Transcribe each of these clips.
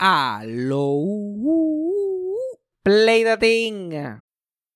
Aló. Play the thing.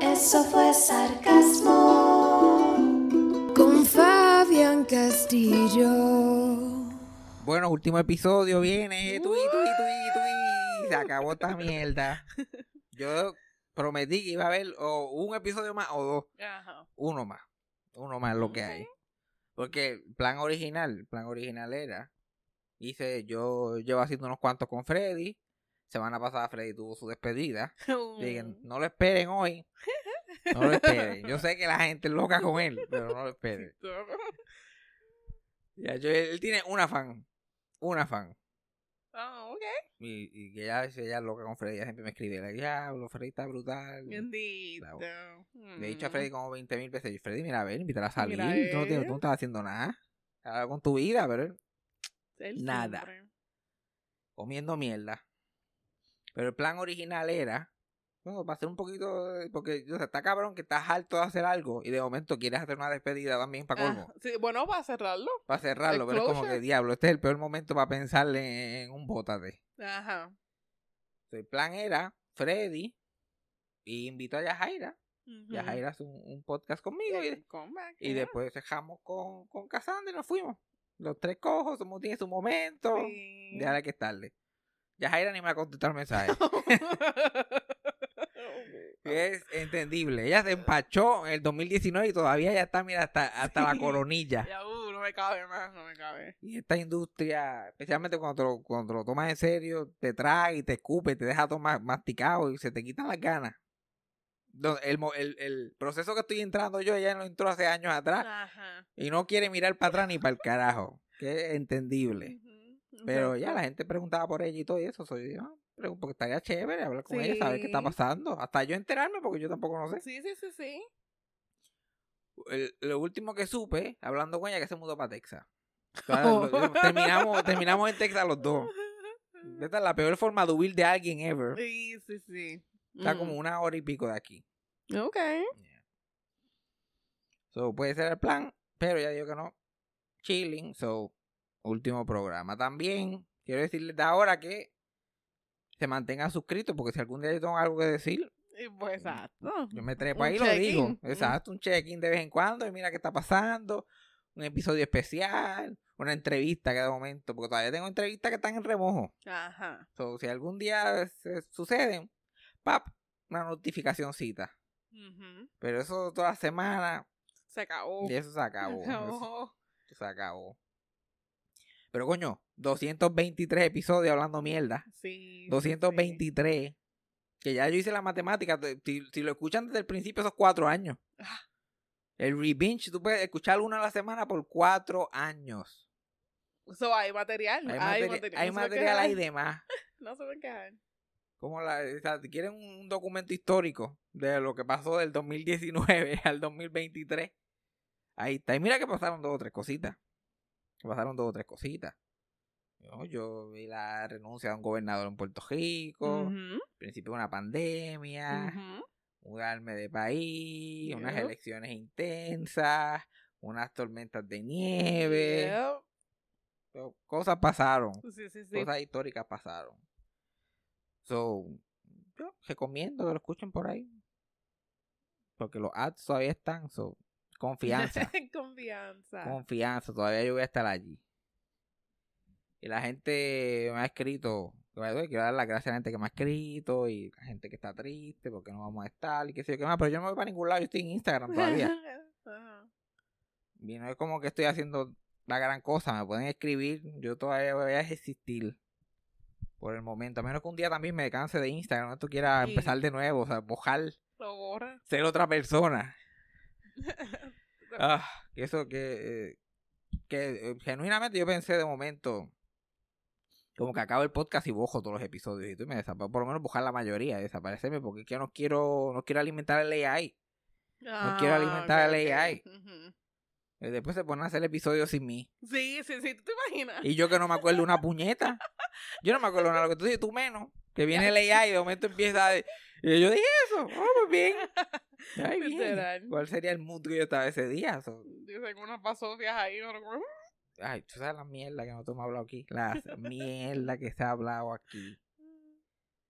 Eso fue sarcasmo. Con Fabián Castillo. Bueno, último episodio viene. Tui, tui, tui, tui. Se acabó esta mierda. Yo prometí que iba a haber o un episodio más o dos. Ajá. Uno más. Uno más lo que hay. Porque el plan original, el plan original era. Hice, yo llevo haciendo unos cuantos con Freddy. Semana pasada Freddy tuvo su despedida. Dije, no lo esperen hoy. No lo esperen. Yo sé que la gente es loca con él, pero no lo esperen. Ya, yo- él tiene una fan. Una fan. Ah, ok. Y, y que ella, ella es loca con Freddy. Ella siempre me escribe, like, diablo, Freddy está brutal. Bendito. Le he dicho a Freddy como 20 mil veces, Freddy, mira, a ver, invítala a salir. Mira, tú, no, eh. tú no estás haciendo nada. Con tu vida, pero él Él nada. siempre. comiendo mierda. Pero el plan original era, bueno, para hacer un poquito, de- porque o sea, está cabrón que estás harto de hacer algo y de momento quieres hacer una despedida también para colmo. Ah, sí, bueno, para cerrarlo. Para cerrarlo, pero es como que diablo, este es el peor momento para pensarle en un bótate. Ajá. El plan era Freddy y invitó a Yajaira. Ujú. Yajaira hace un, un podcast conmigo y, yeah. después dejamos con, con Cassandra y nos fuimos. Los tres cojos, somos tiene su momento. Sí. Déjale que es tarde. Yajaira ni me ha contestado el mensaje. Es entendible. Ella se empachó en el 2019 y todavía ya está, mira, hasta, hasta la coronilla. Ya, uh, no me cabe más, no me cabe. Y esta industria, especialmente cuando te lo, cuando te lo tomas en serio, te traga y te escupe, te deja todo ma- masticado y se te quitan las ganas. El, mo- el, el proceso que estoy entrando yo, ella lo entró hace años atrás Ajá. y no quiere mirar para atrás ni para el carajo. Que es entendible. Pero ya la gente preguntaba por ella y todo eso. Soy yo, pero porque estaría chévere hablar con ella, saber qué está pasando. Hasta yo enterarme porque yo tampoco no sé. Sí, sí, sí, sí. el- lo último que supe, hablando con ella, que se mudó para Texas. Terminamos, terminamos en Texas los dos. Esta es la peor forma de huir de alguien ever. Sí, sí, sí. Está Mm. como una hora y pico de aquí. Ok. So, puede ser el plan, pero ya digo que no. Chilling, so, último programa. También quiero decirles de ahora que se mantengan suscritos, porque si algún día yo tengo algo que decir, pues exacto. Yo me trepo Un ahí y lo digo. Exacto, un check-in de vez en cuando y mira qué está pasando. Un episodio especial, una entrevista que de momento, porque todavía tengo entrevistas que están en remojo. Ajá. So, si algún día se suceden, pap, una notificacióncita. Ujú. Pero eso toda la semana Se acabó. y eso se acabó. Eso, Oh. eso se acabó. Pero coño, 223 episodios hablando mierda. Sí. sí, 223. Que ya yo hice la matemática. te- Si, si lo escuchan desde el principio, esos cuatro años. Ah. El rebinge, tú puedes escuchar una a la semana por cuatro años. So, hay material. Hay, Hay, materi- material. hay No material ahí quejar. de más. No se puede quejar. Como la, o sea, si quieren un documento histórico de lo que pasó del 2019 al 2023. Ahí está. Y mira que pasaron dos o tres cositas. Pasaron dos o tres cositas. Yo, yo vi la renuncia de un gobernador en Puerto Rico. Principio de una pandemia. ujú. mudarme de país, unas elecciones intensas, unas tormentas de nieve. Yep. So, cosas pasaron, Sí, sí, sí. cosas históricas pasaron. So, yo recomiendo que lo escuchen por ahí. Porque los ads todavía están, so, confianza, Confianza. confianza, todavía yo voy a estar allí. Y la gente me ha escrito, quiero dar las gracias a la gente que me ha escrito y la gente que está triste porque no vamos a estar y qué sé yo qué más, pero yo no voy para ningún lado, yo estoy en Instagram todavía. Ajá. y no es como que estoy haciendo la gran cosa, me pueden escribir, yo todavía voy a existir por el momento, a menos que un día también me canse de Instagram, esto quiera Sí. empezar de nuevo, o sea, Lo borra. ser otra persona. Ah, que eso que, eh, que eh, genuinamente yo pensé de momento, como que acabo el podcast y bojo todos los episodios y tú me desaparezco, por lo menos bojar la mayoría, desaparecerme porque es que no quiero, no quiero alimentar el AI. No quiero alimentar ok, el. AI. Y después se ponen a hacer episodios sin mí. Sí, sí, sí, ¿tú te imaginas? Y yo que no me acuerdo una puñeta. Yo no me acuerdo nada de lo que tú dices, tú menos. Que viene el AI y de momento empieza a... Y yo dije eso. Oh, pues bien. Ay, bien. ¿Cuál sería el mood que yo estaba ese día? So- Dicen unas pasofias ahí, no recuerdo. Ay, tú sabes la mierda que nosotros hemos hablado aquí. La mierda que se ha hablado aquí.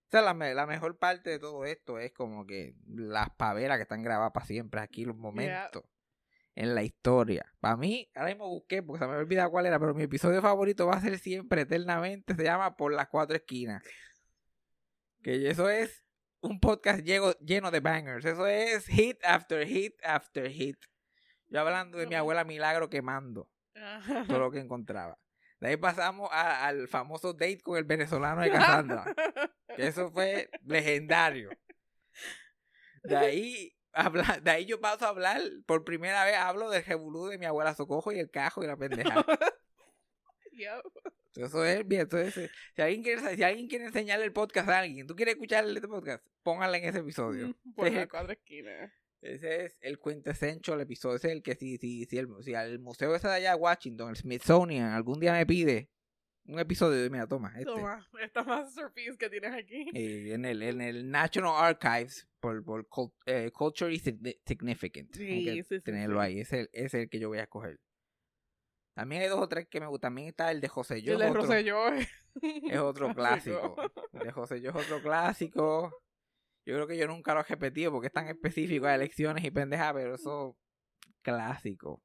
O sea, la, la mejor parte de todo esto es como que las paveras que están grabadas para siempre aquí, los momentos en la historia. Para mí, ahora mismo busqué porque se me había olvidado cuál era, pero mi episodio favorito va a ser siempre, eternamente, se llama Por las Cuatro Esquinas. Que eso es un podcast lleno, lleno de bangers. Eso es hit after hit after hit. Yo hablando de mi abuela Milagro quemando todo lo que encontraba. De ahí pasamos a- al famoso date con el venezolano de Cassandra. que eso fue legendario. De ahí, habla, de ahí yo paso a hablar, por primera vez hablo del revolú de mi abuela Socojo y el cajo y la pendeja. Yup. Eso es bien, eso es- si alguien quiere, si alguien quiere enseñarle el podcast a alguien, tú quieres escuchar este podcast, póngale en ese episodio. Por Sí. las cuatro esquinas. Ese es el quintessential episodio. Ese es el que si, si, si, el, si el museo ese de allá de Washington, el Smithsonian, algún día me pide un episodio mira, toma, este. Toma, esta masterpiece que tienes aquí. eh, en, el, en el National Archives por, por eh, Culturally Signi- Significant. Sí, sí, sí, tenerlo ahí. Ese es el, ese es el que yo voy a escoger. También hay dos o tres que me gustan. También está el de José Yo. el de otro- Rosselló es otro clásico. El de José Yo es otro clásico. Yo creo que yo nunca lo he repetido porque es tan específico a elecciones y pendejas, pero eso clásico.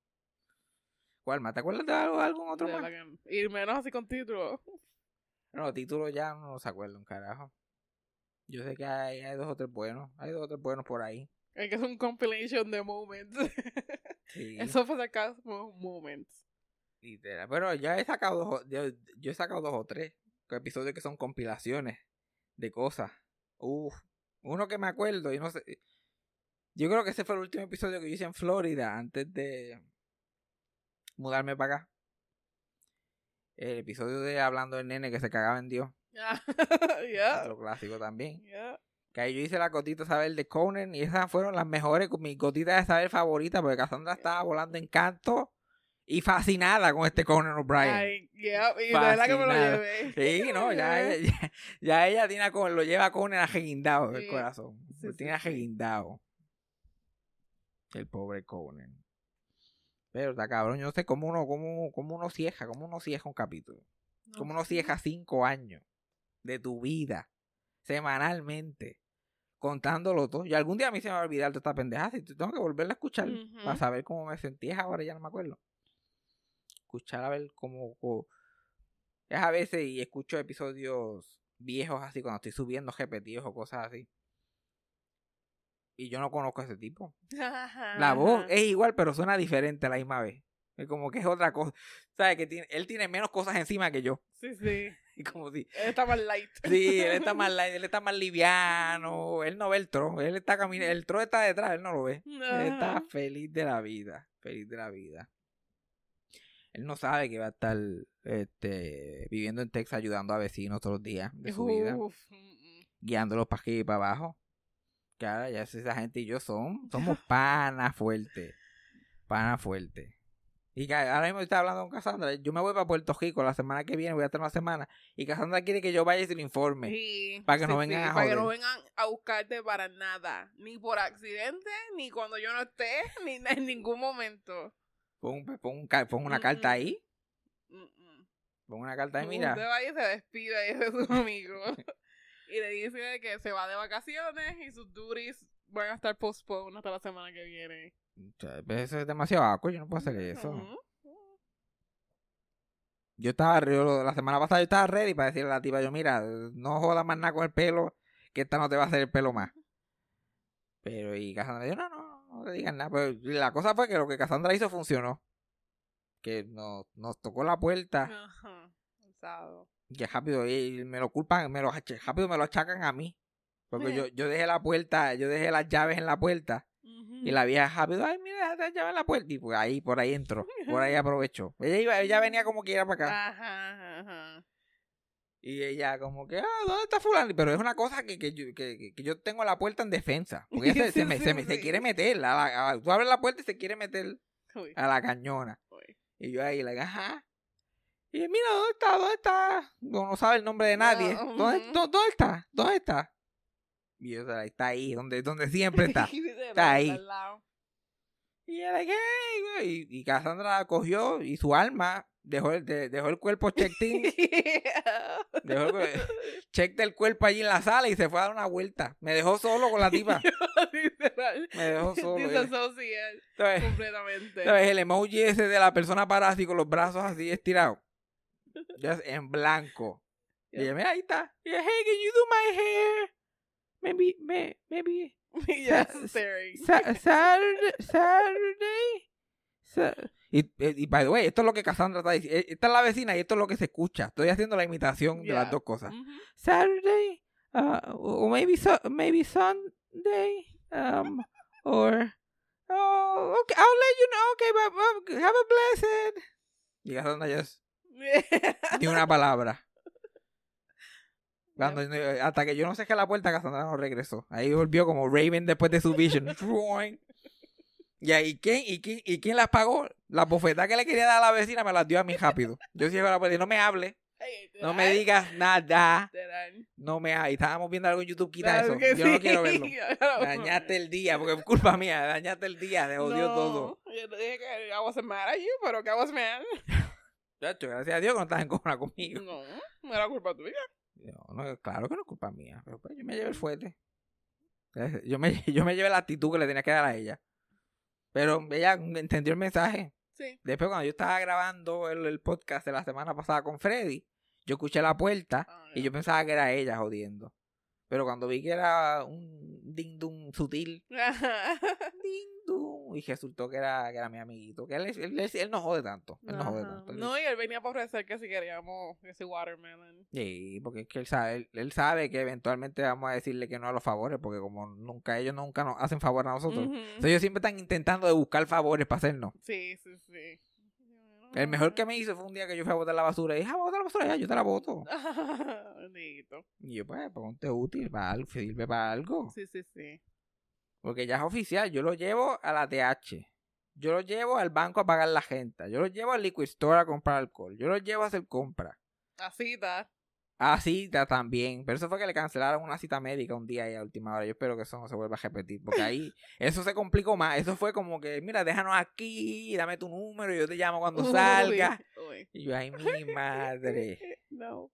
¿Cuál más? ¿Te acuerdas de algo, algún otro De más? que- Y menos así con título. No, títulos ya no se acuerda un carajo. Yo sé que hay, hay dos o tres buenos. Hay dos o tres buenos por ahí. Es que es un compilation de moments. Sí. Eso fue sarcasmo moments. Literal. Pero ya he sacado dos, yo, yo he sacado dos o tres episodios que son compilaciones de cosas. Uf. Uno que me acuerdo y no sé. Yo creo que ese fue el último episodio que yo hice en Florida antes de mudarme para acá. El episodio de Hablando del nene que se cagaba en Dios. Otro clásico también. Que ahí yo hice la gotita saber de Conan y esas fueron las mejores, mis gotitas de saber favoritas, porque Cassandra estaba volando en canto y fascinada con este Conan O'Brien. Ya. Y de verdad que me lo llevé. Sí, no, ya, ella- ya, ya ella tiene a Conan- lo lleva a Conan ajeguindado el Sí. corazón. Sí, lo tiene ajeguindado. El pobre Conan. Pero está cabrón, yo no sé cómo uno, cómo, cómo uno cieja, cómo uno cieja un capítulo. Cómo uno cieja cinco años de tu vida, semanalmente, contándolo todo. Y algún día a mí se me va a olvidar de esta pendeja y tengo que volverla a escuchar para saber cómo me sentí. Es ahora ya no me acuerdo. Escuchar a ver cómo... cómo- Es a veces y escucho episodios viejos así cuando estoy subiendo repetidos o cosas así. Y yo no conozco a ese tipo. La voz es igual, pero suena diferente a la misma vez. Es como que es otra cosa. ¿Sabes? Que tiene, él tiene menos cosas encima que yo. Sí, sí. Y como si. Él está más light. Sí, él está más light, él está más liviano. Él no ve el tro. Él está caminando. El tro está detrás, él no lo ve. Él está feliz de la vida. Feliz de la vida. Él no sabe que va a estar este, viviendo en Texas ayudando a vecinos todos los días de su vida. Uf. Guiándolos para aquí y para abajo. Ahora ya esa gente y yo son, somos panas fuertes. Panas fuertes. Y ahora mismo estoy hablando con Cassandra. Yo me voy para Puerto Rico la semana que viene, voy a estar una semana. Y Cassandra quiere que yo vaya y se lo informe. Sí, Para que no vengan sí, a Para que no joder. vengan a buscarte para nada. Ni por accidente, ni cuando yo no esté, ni en ningún momento. Pon, pon un ca- pon una Mm, carta mm. ahí. Mm, mm. Pon una carta ahí, mira. Usted va y se despide de sus amigos. y le dice que se va de vacaciones y sus duties van a estar postponed hasta la semana que viene. Pues Eso es demasiado aco, yo no puedo hacer eso. Yo estaba, yo, la semana pasada yo estaba ready para decirle a la tipa, yo mira, no jodas más nada con el pelo, que esta no te va a hacer el pelo más. Pero y Cassandra dijo, no, no, le digan nada. Pero la cosa fue que lo que Cassandra hizo funcionó. Que nos, nos tocó la puerta, Ajá. Que rápido, y me lo culpan, me lo, rápido me lo achacan a mí. Porque Eh. yo, yo dejé la puerta, yo dejé las llaves en la puerta. Y la vieja rápido, ay, mira, deja la llave en la puerta. Y pues ahí, por ahí entró, por ahí aprovechó. Ella, iba, ella venía como quiera para acá. Ajá, ajá. Y ella como que, ah, ¿dónde está fulano? Pero es una cosa que, que, yo, que, yo tengo la puerta en defensa. Porque ella se, se me, Sí, se, me- se quiere meter. a la- a- tú abres la puerta y se quiere meter Uy, a la cañona. uy. Y yo ahí, like, ajá. Y yo, mira, ¿dónde está? ¿Dónde está? No, no sabe el nombre de nadie. No, ¿Dónde, ¿Dónde está? ¿Dónde está? Y yo, "Ahí está ahí, donde, donde siempre está. Está ahí. Y ella, like, "Hey, güey". y, y Cassandra la cogió y su alma dejó el, de- dejó el cuerpo checked in, dejó el, check del cuerpo allí en la sala y se fue a dar una vuelta. Me dejó solo con la tipa. Me dejó solo. Entonces, completamente. El emoji ese de la persona parada así con los brazos así estirados. En blanco. Y ella, mira, ahí está. Y hey, can you do my hair? Maybe, may- maybe, Yes, Sa- staring. Sa- Saturday, Saturday. Y, y, y, by the way, esto es lo que Cassandra está diciendo. Esta es la vecina y esto es lo que se escucha. Estoy haciendo la imitación de las Yeah. dos cosas. Ujú. Saturday, uh, or maybe su- maybe Sunday, um, or oh, okay, I'll let you know. Okay, but, but have a blessed. Y Cassandra just ni una palabra. Cuando, hasta que yo no cerré la puerta, Cassandra no regresó. Ahí volvió como Raven después de su vision. y ahí, ¿quién, y, quién, ¿y quién las pagó? La bofetada que le quería dar a la vecina me las dio a mí rápido. Yo cierro la y no me hable, no me digas nada. No me ha- y estábamos viendo algo en YouTube, quita eso. Yo no sí. quiero verlo. Dañaste el día, porque es culpa mía. Dañaste el día, te odio No, todo. Yo te dije que I wasn't mad at you, pero que I was mad. Gracias a Dios que no estás en cona conmigo. No, no era culpa tuya. No, no, claro que no es culpa mía. Pero pues yo me llevé el fuerte. Yo me, yo me llevé la actitud que le tenía que dar a ella. Pero ella entendió el mensaje. Sí. Después, cuando yo estaba grabando el, el podcast de la semana pasada con Freddy, yo escuché la puerta Ah, y yo pensaba que era ella jodiendo. Pero cuando vi que era un ding dum sutil, ding dum, y resultó que era, que era mi amiguito. Que él, él, él no jode tanto. Él no jode tanto. No, y él venía por ofrecer que si queríamos ese watermelon. Sí, porque es que él sabe, él, él sabe que eventualmente vamos a decirle que no a los favores, porque como nunca ellos nunca nos hacen favor a nosotros. Entonces ellos siempre están intentando de buscar favores para hacernos. Sí, sí, sí. El mejor que me hizo fue un día que yo fui a botar la basura y dije, ah, bota la basura ya, yo te la boto. Bendito. Y yo, pues, ponte útil para algo, sirve para algo. Sí, sí, sí. Porque ya es oficial, yo lo llevo a la TH. Yo lo llevo al banco a pagar la gente. Yo lo llevo al liquid store a comprar alcohol. Yo lo llevo a hacer compras. Así está. Ah, cita también. Pero eso fue que le cancelaron una cita médica un día y a última hora. Yo espero que eso no se vuelva a repetir. Porque ahí eso se complicó más. Eso fue como que, mira, déjanos aquí, dame tu número y yo te llamo cuando salga. Uy. Y yo, ay, mi madre. No.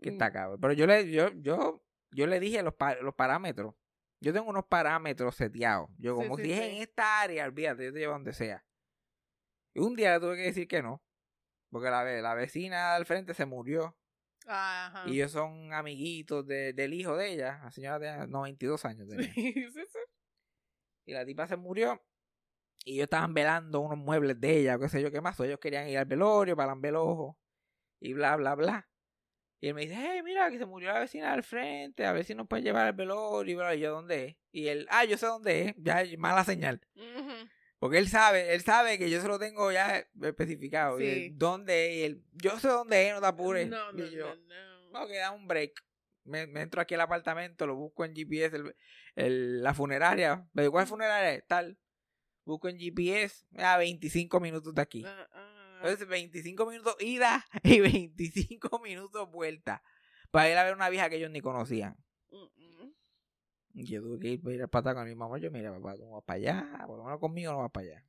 Que está cabrón. Pero yo le, yo, yo, yo le dije los, pa- los parámetros. Yo tengo unos parámetros seteados. Yo, Sí, como sí, sí. en esta área, olvídate, yo te llevo donde sea. Y un día le tuve que decir que no. Porque la, la vecina al frente se murió. Ajá. Y ellos son amiguitos de- del hijo de ella. La señora tenía 92 años. tenía. Sí, sí, sí. Y la tipa se murió. Y ellos estaban velando unos muebles de ella, o qué sé yo qué más. o ellos querían ir al velorio para el ojo. Y bla, bla, bla. Y él me dice, hey, mira, que se murió la vecina al frente. A ver si nos puede llevar al velorio. Y, yo, ¿dónde es? Y él, ah, yo sé dónde es. Ya, mala señal. Ujú. Porque él sabe, él sabe que yo se lo tengo ya especificado. Sí. ¿Dónde es? Yo sé dónde es, no te apures. No, no, y yo, no, no. no, que da un break. Me, me entro aquí al apartamento, lo busco en GPS, el, el- la funeraria. ¿De cuál funeraria es? Tal. Busco en GPS, a 25 minutos de aquí. Ah, ah. Entonces, 25 minutos ida y 25 minutos vuelta. Para ir a ver una vieja que ellos ni conocían. Y Yo tuve que ir, ir al pata con mi mamá. Yo, mira, papá, tú no vas para allá. Por lo menos conmigo no vas para allá.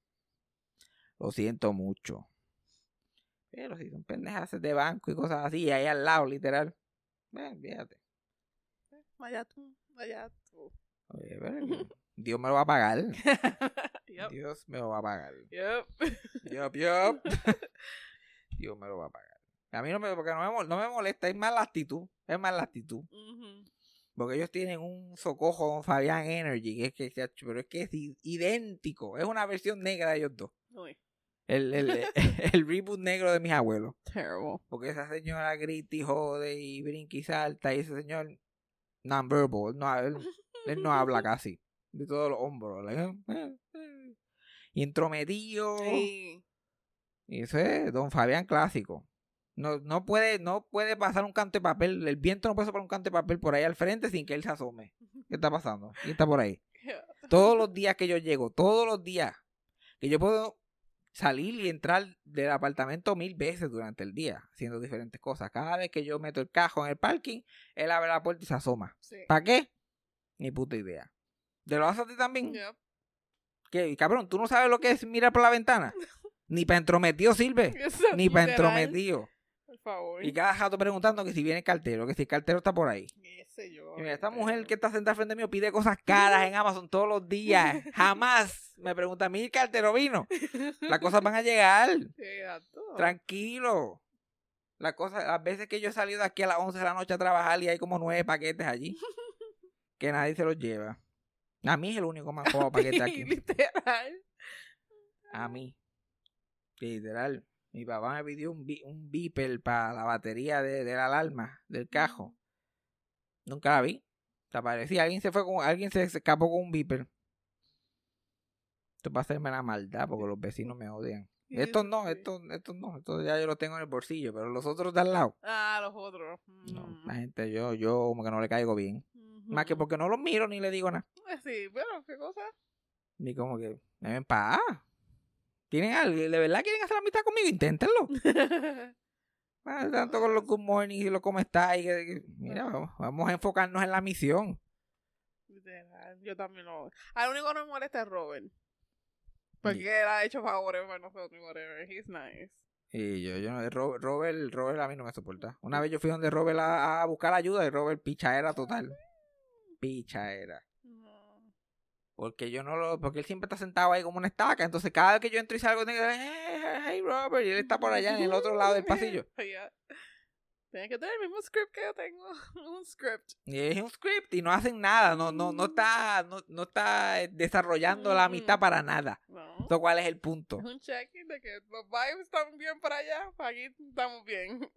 Lo siento mucho. Pero si son pendejas de banco y cosas así, ahí al lado, literal. Ven, fíjate. Vaya tú, vaya tú. Oye, pero Dios me lo va a pagar. Dios me lo va a pagar. Yup. Yup, yup. Dios me lo va a pagar. A mí no me, porque no me, no me molesta, es más la actitud. Es más la actitud. Porque ellos tienen un socojo con Fabián Energy, que es que, chacho, pero es que es idéntico. Es una versión negra de ellos dos. Uy, El, el, el reboot negro de mis abuelos. terrible. Porque esa señora grita y jode y brinca y salta. Y ese señor non-verbal. él No, él, él no habla casi. De todos los hombros. eh, eh, eh. Y entrometido. Sí. Y eso es Don Fabián clásico. No, no, puede, no puede pasar un canto de papel. El viento no puede soplar un canto de papel por ahí al frente sin que él se asome. ¿Qué está pasando? ¿Quién está por ahí? Todos los días que yo llego, todos los días, que yo puedo salir y entrar del apartamento mil veces durante el día, haciendo diferentes cosas. Cada vez que yo meto el cajo en el parking, él abre la puerta y se asoma. Sí. ¿Para qué? Ni puta idea. ¿Te lo haces a ti también? Yep. ¿Qué? Cabrón, ¿tú no sabes lo que es mirar por la ventana? Ni para entrometido sirve. Eso, Ni para entrometido. Por favor. Y cada rato preguntando que si viene el cartero, que si el cartero está por ahí. Qué sé yo. Y mira, esta mujer que está sentada frente mío pide cosas caras en Amazon todos los días. Jamás me pregunta, ¿mi cartero vino? Las cosas van a llegar. Exacto. Tranquilo. Las cosas, las veces que yo he salido de aquí a las 11 de la noche a trabajar y hay como nueve paquetes allí. Que nadie se los lleva. A mí es el único más paquete aquí. Literal. A mí. Literal. Mi papá me pidió un, un beeper para la batería de, de la alarma del cajo. Nunca la vi. Se aparecía. Alguien se fue con, alguien se escapó con un beeper. Esto para hacerme la maldad porque los vecinos me odian. Estos no, estos, estos no, estos ya yo los tengo en el bolsillo, pero los otros de al lado. Ah, los otros. No, Mm. la gente, yo, yo como que no le caigo bien. Más que porque no los miro ni le digo nada. Eh, Sí, pero qué cosa. Ni como que me ven para. ¿Tienen algo? ¿De verdad quieren hacer amistad conmigo? Inténtenlo. Ah, tanto con los good morning y los cómo está. Y que, que- mira, vamos, vamos a enfocarnos en la misión. Yo también lo. Al único que no me molesta es Robert. Porque él ha hecho favores para nosotros whatever. He's nice. Y yo, yo no, Robert, Robert, Robert a mí no me soporta. Una vez yo fui donde Robert a, a buscar ayuda y Robert picha era total. Picha era. Porque yo no lo, porque él siempre está sentado ahí como una estaca. Entonces cada vez que yo entro y salgo, tengo que decir, hey, hey, Robert, y él está por allá en el otro lado del pasillo. Ya. Tienes que tener el mismo script que yo tengo. Un script. Y es un script y no hacen nada, no, no, no está, no, no está eh, desarrollando la amistad para nada. No. Lo cual es el punto. Un check-in de que los vibes están bien para allá. Aquí estamos bien.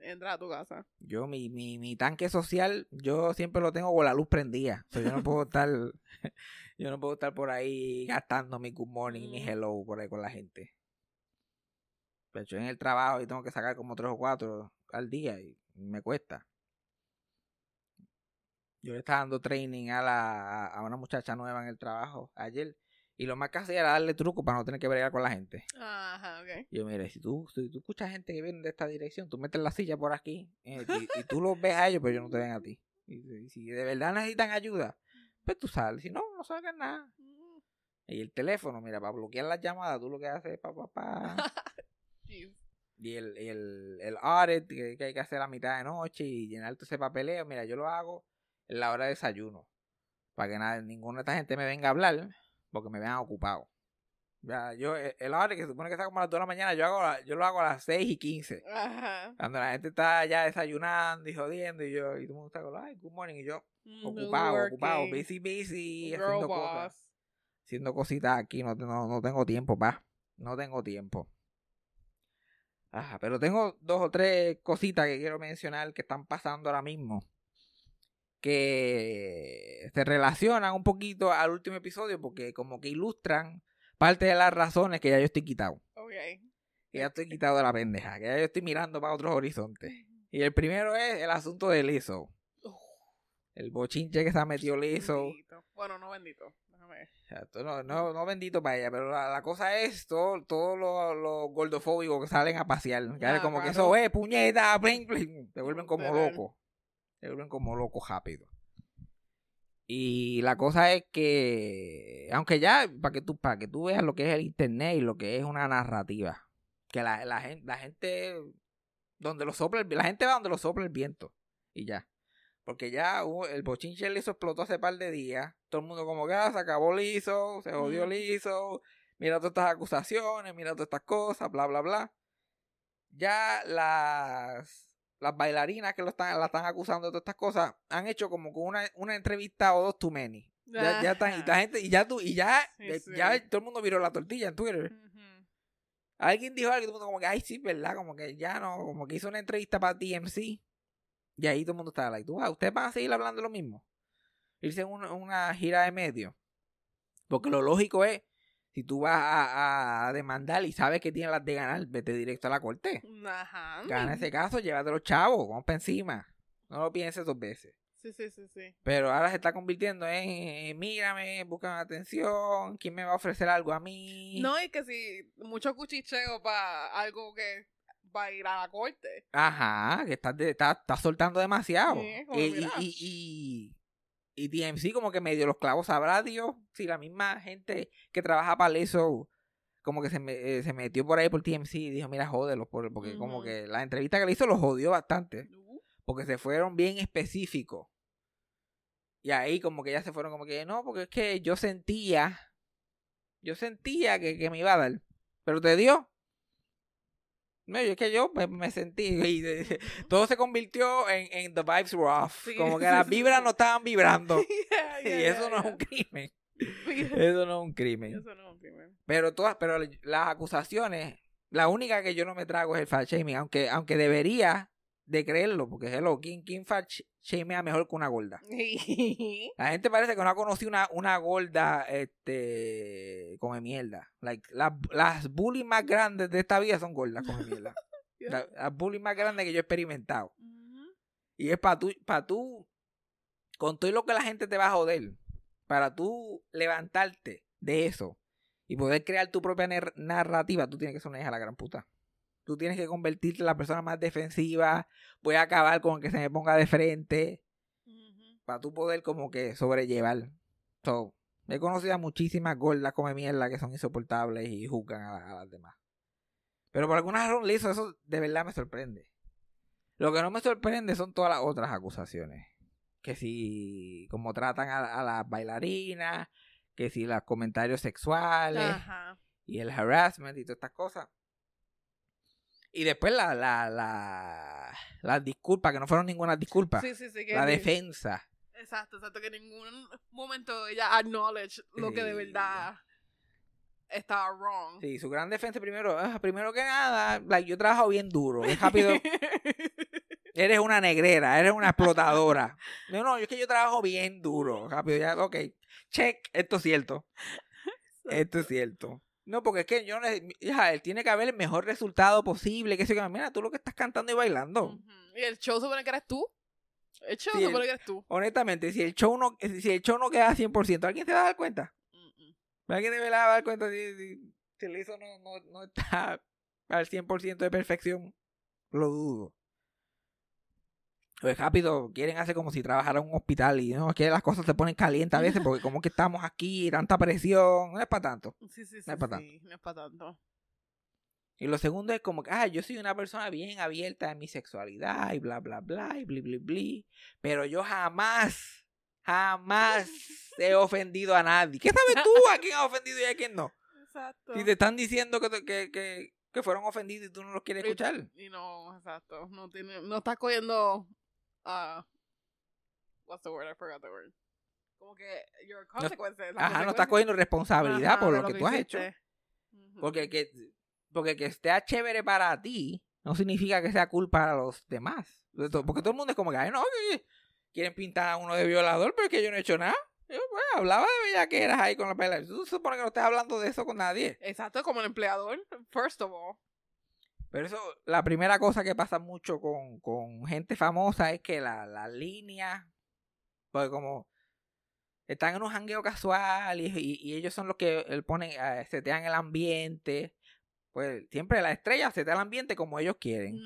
Y Entra a tu casa. Yo, mi, mi, mi tanque social, yo siempre lo tengo con la luz prendida. O sea, yo no puedo estar, yo no puedo estar por ahí gastando mi good morning, mi Mm. hello por ahí con la gente. Pero yo en el trabajo y tengo que sacar como tres o cuatro al día y me cuesta. Yo le estaba dando training a, la, a una muchacha nueva en el trabajo ayer. Y lo más que hacía era darle truco para no tener que bregar con la gente. Ajá, ok. Yo, mire, si tú, si tú escuchas gente que viene de esta dirección, tú metes la silla por aquí eh, y, y tú los ves a ellos, pero ellos no te ven a ti. Y, si- si de verdad necesitan ayuda, pues tú sales. Si no, no salgas nada. Mm, Y el teléfono, mira, para bloquear las llamadas, tú lo que haces es pa, pa, pa. Y el, el, el audit que, que hay que hacer a mitad de noche y llenar todo ese papeleo, mira, yo lo hago en la hora de desayuno. Para que nada, ninguna de esta gente me venga a hablar porque me vean ocupado. Ya, yo, el el audit que se supone que está como a las 2 de la mañana, yo, hago, la- yo lo hago a las 6 y 15. Ajá. Cuando la gente está ya desayunando y jodiendo y yo, y todo el mundo está con, ay, good morning, y yo, Mm, ocupado, ocupado, working. busy, busy, Girl haciendo cosas, boss. haciendo cositas aquí, no, no, no tengo tiempo, pa, no tengo tiempo. Ajá, pero tengo dos o tres cositas que quiero mencionar que están pasando ahora mismo. Que se relacionan un poquito al último episodio porque como que ilustran parte de las razones que ya yo estoy quitado. Ok. Que ya estoy quitado de la pendeja, que ya yo estoy mirando para otros horizontes. Y el primero es el asunto de Lizzo. El bochinche que se ha metido Lizzo. Bendito. Bueno, no bendito. Déjame no, no, no bendito para ella, pero la, la cosa es todo, todo lo, lo gordofóbicos que salen a pasear. Ah, como que eso es, puñeta, bling, bling. Te vuelven como locos. Te vuelven como locos rápido. Y la cosa es que, aunque ya, para que tú, para que tú veas lo que es el internet y lo que es una narrativa, que la, la, gente, la gente, donde lo sopla, el- la gente va donde lo sopla el viento. Y ya. Porque ya hubo- el bochinche liso explotó hace par de días. Todo el mundo como que ah, se acabó liso, se jodió liso. Mira todas estas acusaciones, mira todas estas cosas, bla, bla, bla. Ya las, las bailarinas que lo están, la están acusando de todas estas cosas han hecho como que una, una entrevista o dos too many. Ya, ya están, y la gente, y ya tú, y ya, Sí, sí. ya todo el mundo viró la tortilla en Twitter. Ujú. Alguien dijo algo todo el mundo como que, ay, sí, ¿verdad? Como que ya no, como que hizo una entrevista para TMC. Y ahí todo el mundo estaba like, tú, ustedes van a seguir hablando lo mismo. Irse en una, una gira de medio. Porque lo lógico es, Si tú vas a, a demandar y sabes que tienes las de ganar, vete directo a la corte. Ajá. Gana ese caso, llévate los chavos, vamos para encima. No lo pienses dos veces. Sí, sí, sí, sí. Pero ahora se está convirtiendo en, eh, mírame, búscame atención, ¿quién me va a ofrecer algo a mí? No, y que si mucho cuchicheo para algo que va a ir a la corte. Ajá, que estás, estás, estás soltando demasiado. Sí, como y, y, y, y TMC como que medio los clavos sabrá Dios si la misma gente que trabaja para eso como que se, me- eh, se metió por ahí por TMC y dijo, mira, jódelos, por- porque como que la entrevista que le hizo los jodió bastante. Uh, porque se fueron bien específicos. Y ahí como que ya se fueron como que, no, porque es que yo sentía, yo sentía que, que me iba a dar, pero te dio. No, yo es que yo me, me sentí y de- todo se convirtió en, en The Vibes Were Off. Sí, como que sí, las vibras sí. no estaban vibrando. yeah, y eso yeah, no es un crimen. Eso no es un crimen. Eso no es un crimen. Pero todas, pero las acusaciones, la única que yo no me trago es el fat shaming, aunque, aunque debería de creerlo, porque hello, ¿quién, quién fat sh- shamea mejor que una gorda? La gente parece que no ha conocido una, una gorda este come mierda. Like, las, las bullies más grandes de esta vida son gordas come mierda. La- las bullies más grandes que yo he experimentado. Y es para tú, para tú, con todo lo que la gente te va a joder, para tú levantarte de eso y poder crear tu propia narrativa, tú tienes que ser una hija de la gran puta. Tú tienes que convertirte en la persona más defensiva. Voy a acabar con que se me ponga de frente para tú poder como que sobrellevar. So, he conocido a muchísimas gordas come mierda que son insoportables y juzgan a, a las demás. Pero por alguna razón le hizo eso, de verdad me sorprende. Lo que no me sorprende son todas las otras acusaciones. Que si, como tratan a, a las bailarinas, que si los comentarios sexuales Ajá. y el harassment y todas estas cosas. Y después la, la, la, las disculpas, que no fueron ninguna disculpa. Sí, sí, sí. Que la defensa. Exacto, exacto. Que en ningún momento ella acknowledge lo que de verdad estaba wrong. Sí, su gran defensa primero, ah, primero que nada, like, yo trabajo bien duro, bien rápido. eres una negrera, eres una explotadora. No, no, yo es que yo trabajo bien duro, rápido, ya, ok. Check, esto es cierto. Esto es cierto. No, porque es que yo no, hija, él tiene que haber el mejor resultado posible, que se mira, tú lo que estás cantando y bailando. Y el show supone que eres tú. El show Sí, supone el- que eres tú. Honestamente, si el show no, si el show no queda 100%, ¿alguien se va a dar cuenta? ¿Alguien verdad va a dar cuenta si, si, si el hizo no, no, no está al 100% de perfección? Lo dudo. Pues rápido, quieren hacer como si trabajara en un hospital y no, es que las cosas se ponen calientes a veces porque como que estamos aquí, tanta presión, no es para tanto. Sí, sí, sí. No es pa' sí, No es para tanto. Y lo segundo es como que, ah, yo soy una persona bien abierta en mi sexualidad y bla, bla, bla, y bli, bli, bli. Pero yo jamás, jamás he ofendido a nadie. ¿Qué sabes tú a quién ha ofendido y a quién no? Exacto. Si te están diciendo que, que, que, que fueron ofendidos y tú no los quieres escuchar. Y no, exacto. No tiene, no estás cogiendo ah what's the word? I forgot the word. Como que your consequences. las Ajá, no estás cogiendo responsabilidad Ajá, por de lo que tú has hecho. hiciste. Porque que, porque que esté chévere para ti no significa que sea cool para los demás. Porque todo el mundo es como que, ay, no, que quieren pintar a uno de violador, pero es que yo no he hecho nada. Yo pues, hablaba de bella que eras ahí con la pelea. Tú se supone que no estás hablando de eso con nadie. Exacto, como el empleador, first of all. Pero eso, la primera cosa que pasa mucho con, con gente famosa es que la, la línea, pues como están en un jangueo casual y, y- y ellos son los que eh, ponen, eh, setean el ambiente. Pues siempre la estrella setea el ambiente como ellos quieren.